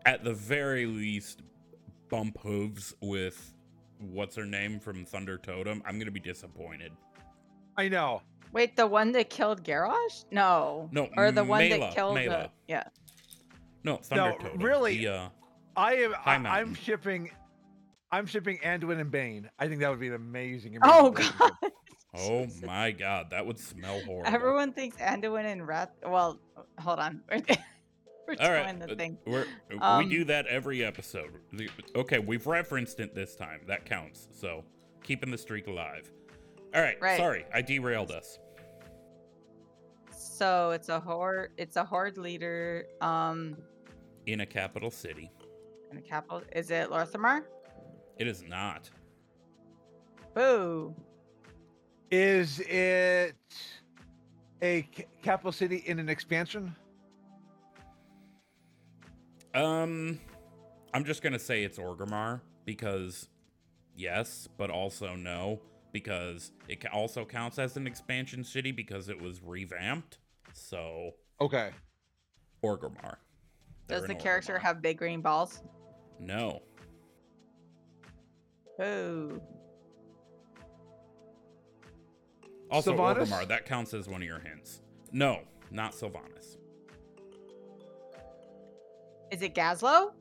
at the very least, bump hooves with what's her name from Thunder Totem, I'm gonna be disappointed. I know. Wait, the one that killed Garrosh? No. No, Or the one Mayla, that killed Mayla. the yeah. No, Thunder No, Totem. really? The, uh, I am. I, I'm shipping. I'm shipping Anduin and Bane. I think that would be an amazing. Oh god. oh Jesus. my god, that would smell horrible. Everyone thinks Anduin and Wrath. Well, hold on. We're All doing right, the uh, thing. we're, we Um, do that every episode. Okay, we've referenced it this time. That counts. So keeping the streak alive. All right, Right. sorry, I derailed us. So it's a horde. It's a horde leader. Um, In a capital city, in a capital. Is it Lor'themar? it is not. Boo. Is it a ca- capital city in an expansion? Um, I'm just gonna say it's Orgrimmar because yes, but also no because it also counts as an expansion city because it was revamped. So Okay. Orgrimmar. They're Does the character Orgrimmar. have big green balls? No. Oh. Also, Sylvanas? Orgrimmar, that counts as one of your hints. No, not Sylvanas. Is it Gazlowe?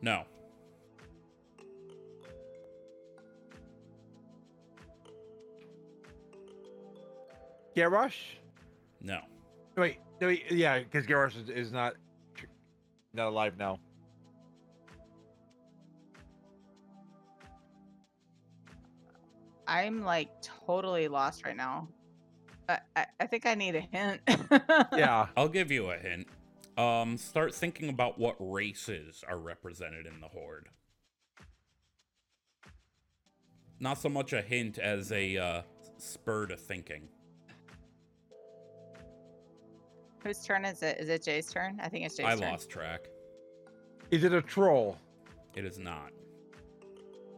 No. Garrosh? No. Wait, no, wait, yeah, because Garrosh is, is not not alive now. I'm like totally lost right now. I, I, I think I need a hint. Yeah. I'll give you a hint. Um, start thinking about what races are represented in the horde. Not so much a hint as a uh, spur to thinking. Whose turn is it? Is it Jay's turn? I think it's Jay's turn. I turn. lost track. Is it a troll? It is not.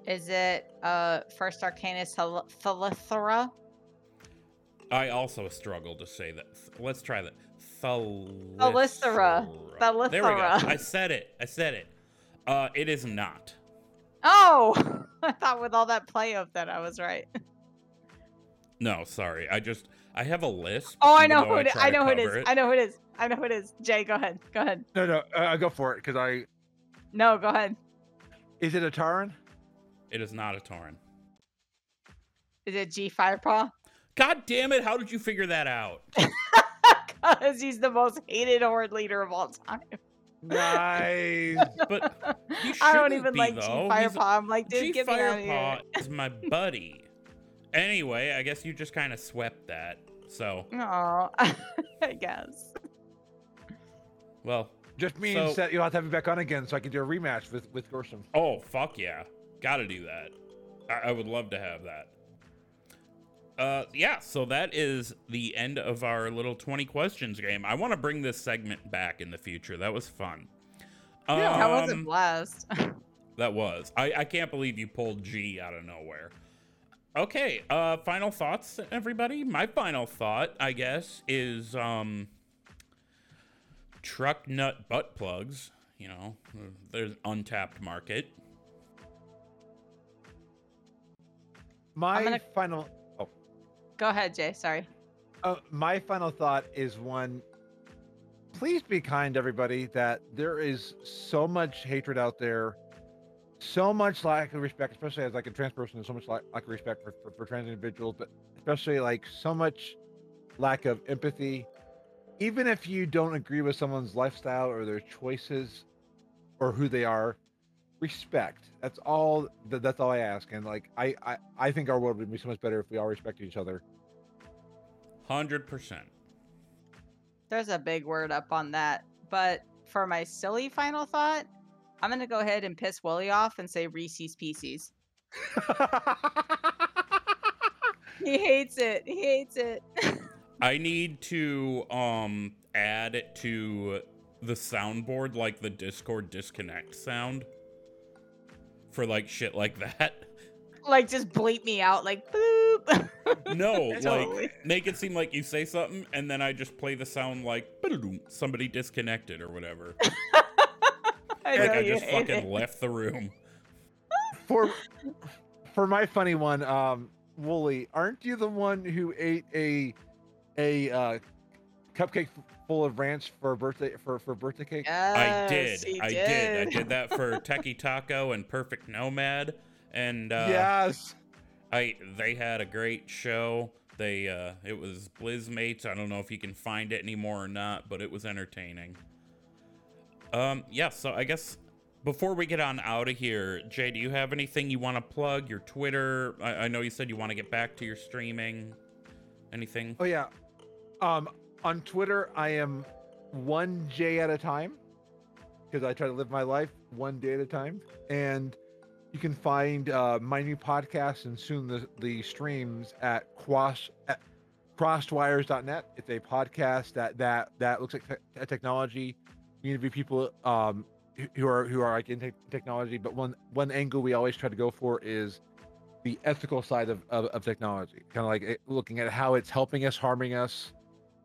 Is it uh first Arcanist Thel- Thalyssra? I also struggle to say that. Let's try that. Thalyssra. Thalyssra. There we go. I said it. I said it. Uh, it is not. Oh, I thought with all that play of that I was right. No, sorry. I just I have a list. Oh, I know who it is. try I know who it. I know who it is. I know who it is. Jay, go ahead. Go ahead. No, no, uh, go for it because I. No, go ahead. Is it a Tauren? It is not a Tauren. Is it Ji Firepaw? God damn it! How did you figure that out? Because he's the most hated horde leader of all time. Nice. But he I don't even be, like Ji though. He's Firepaw. I'm like, dude, Ji get me out of here. Firepaw is my buddy. Anyway, I guess you just kind of swept that. So, Oh, I guess. well, Just means So- that you'll have to have me back on again so I can do a rematch with with Gershom. oh fuck yeah, gotta do that. I, I would love to have that. Uh, yeah. So that is the end of our little twenty questions game. I want to bring this segment back in the future. That was fun. Yeah, that was a Um, blast. That was. I, I can't believe you pulled Ji out of nowhere. Okay, uh final thoughts everybody. My final thought, I guess, is um truck nut butt plugs, you know, there's untapped market. My gonna- final. Oh, Go ahead, Jay. Sorry. uh, my final thought is one. Please be kind, everybody. That there is so much hatred out there, so much lack of respect, especially as like a trans person, and so much lack, lack of respect for, for, for trans individuals, but especially like so much lack of empathy. Even if you don't agree with someone's lifestyle or their choices or who they are, respect. That's all. That, that's all I ask. And like, I, I, I think our world would be so much better if we all respected each other. 100%. There's a big word up on that. But for my silly final thought, I'm going to go ahead and piss Willie off and say Reese's Pieces. He hates it. He hates it. I need to um add it to the soundboard like the Discord disconnect sound for like shit like that. like, just bleep me out, like, boop. No, Totally. like make it seem like you say something and then I just play the sound like somebody disconnected or whatever. I like know I just fucking it. left the room. for for my funny one, um, Wooly, aren't you the one who ate a a uh, cupcake full of ranch for birthday for for birthday cake? I did. Yes, he I did. I did that for Techie Taco and Perfect Nomad and uh yes. I they had a great show. They uh it was Blizzmates. I don't know if you can find it anymore or not, but it was entertaining. Um yeah, so I guess before we get on out of here, Jay, do you have anything you want to plug? Your Twitter? I, I know you said you want to get back to your streaming. Anything? Oh yeah. Um, on Twitter, I am one J at a time because I try to live my life one day at a time. And you can find uh, my new podcast and soon the, the streams at cross at crossedwires.net. It's a podcast that that that looks at, te- at technology. You interview people um, who- are who are like in te- technology, but one one angle we always try to go for is the ethical side of, of, of technology kind of like it, looking at how it's helping us harming us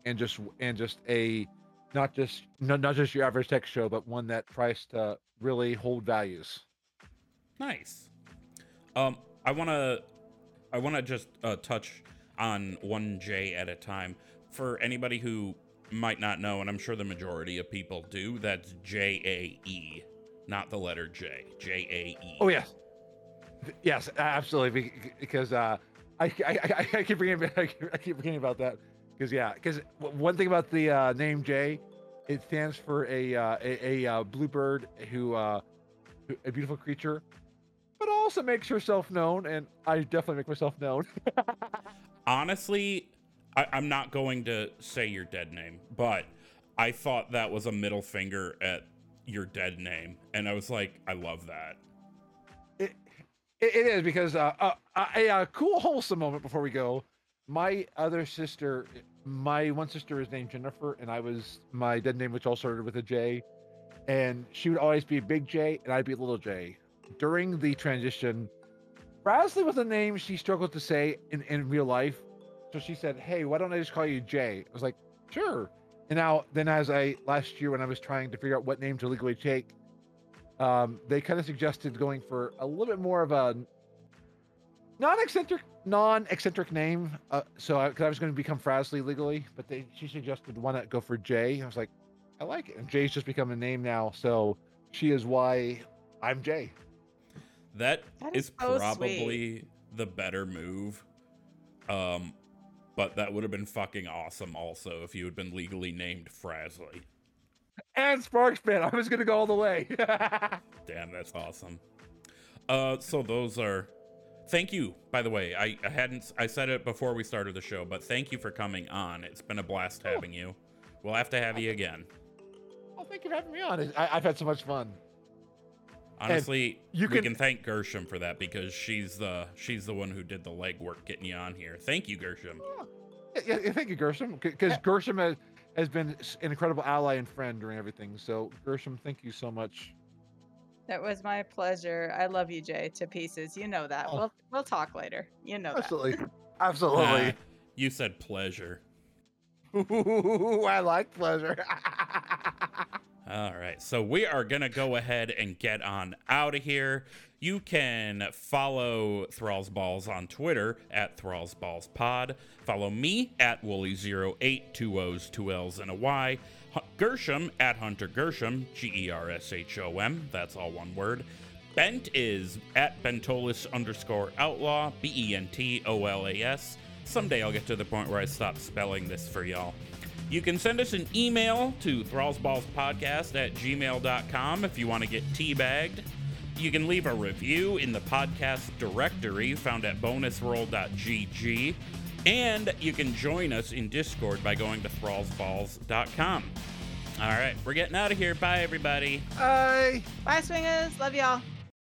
and just and just a not just not, not just your average tech show but one that tries to really hold values Nice. Um, I want to, I want to just uh, touch on one J at a time for anybody who might not know, and I'm sure the majority of people do. That's J A E, not the letter J. J A E. oh yes yes absolutely because uh i i, I, keep bringing I keep, I keep forgetting about that because yeah because one thing about the uh name j it stands for a uh a, a uh, bluebird who uh who- a beautiful creature but also makes herself known and i definitely make myself known Honestly, I, I'm not going to say your dead name, but I thought that was a middle finger at your dead name, and I was like, I love that. It, it is because uh, uh, a, a cool wholesome moment before we go. My other sister, my one sister is named Jennifer, and I was my dead name, which all started with a J, and she would always be Big J, and I'd be Little J. During the transition, Frasley was a name she struggled to say in, in real life, so she said, "Hey, why don't I just call you Jay?" I was like, "Sure." And now, then, as I last year when I was trying to figure out what name to legally take, um, they kind of suggested going for a little bit more of a non-eccentric, non-eccentric name. Uh, so I, cause I was going to become Frasley legally, but they she suggested why not go for Jay. I was like, I like it, and Jay's just become a name now. So she is why I'm Jay. That That is, is so probably the better move. Um, but that would have been fucking awesome also if you had been legally named Frasley. And Sparksman, I was going to go all the way. Damn, that's awesome. Uh, so those are. Thank you, by the way. I, I hadn't. I said it before we started the show, but thank you for coming on. It's been a blast Oh. having you. We'll have to have you again. oh, thank you for having me on. I, I've had so much fun. Honestly, you we can- can thank Gershom for that because she's the she's the one who did the legwork getting you on here. Thank you, Gershom. Yeah, yeah, yeah, thank you, Gershom, because Gershom has, has been an incredible ally and friend during everything. So, Gershom, thank you so much. That was my pleasure. I love you, Jay, to pieces. You know that. Oh. We'll we'll talk later. You know that. Absolutely, Ah, absolutely. you said pleasure. Ooh, I like pleasure. All right, so we are gonna go ahead and get on out of here. You can follow Thrall's Balls on Twitter at Thrall's Balls Pod. Follow me at Wooly08, two O's, two L's, and a Y. Gershom at Hunter Gershom, G E R S H O M. That's all one word. Bent is at Bentolis underscore outlaw, B E N T O L A S. Someday I'll get to the point where I stop spelling this for y'all. You can send us an email to thrallsballspodcast at gmail.com if you want to get teabagged. You can leave a review in the podcast directory found at bonusroll.gg. And you can join us in Discord by going to thrallsballs.com. All right, we're getting out of here. Bye, everybody. Bye. Bye, swingers. Love y'all.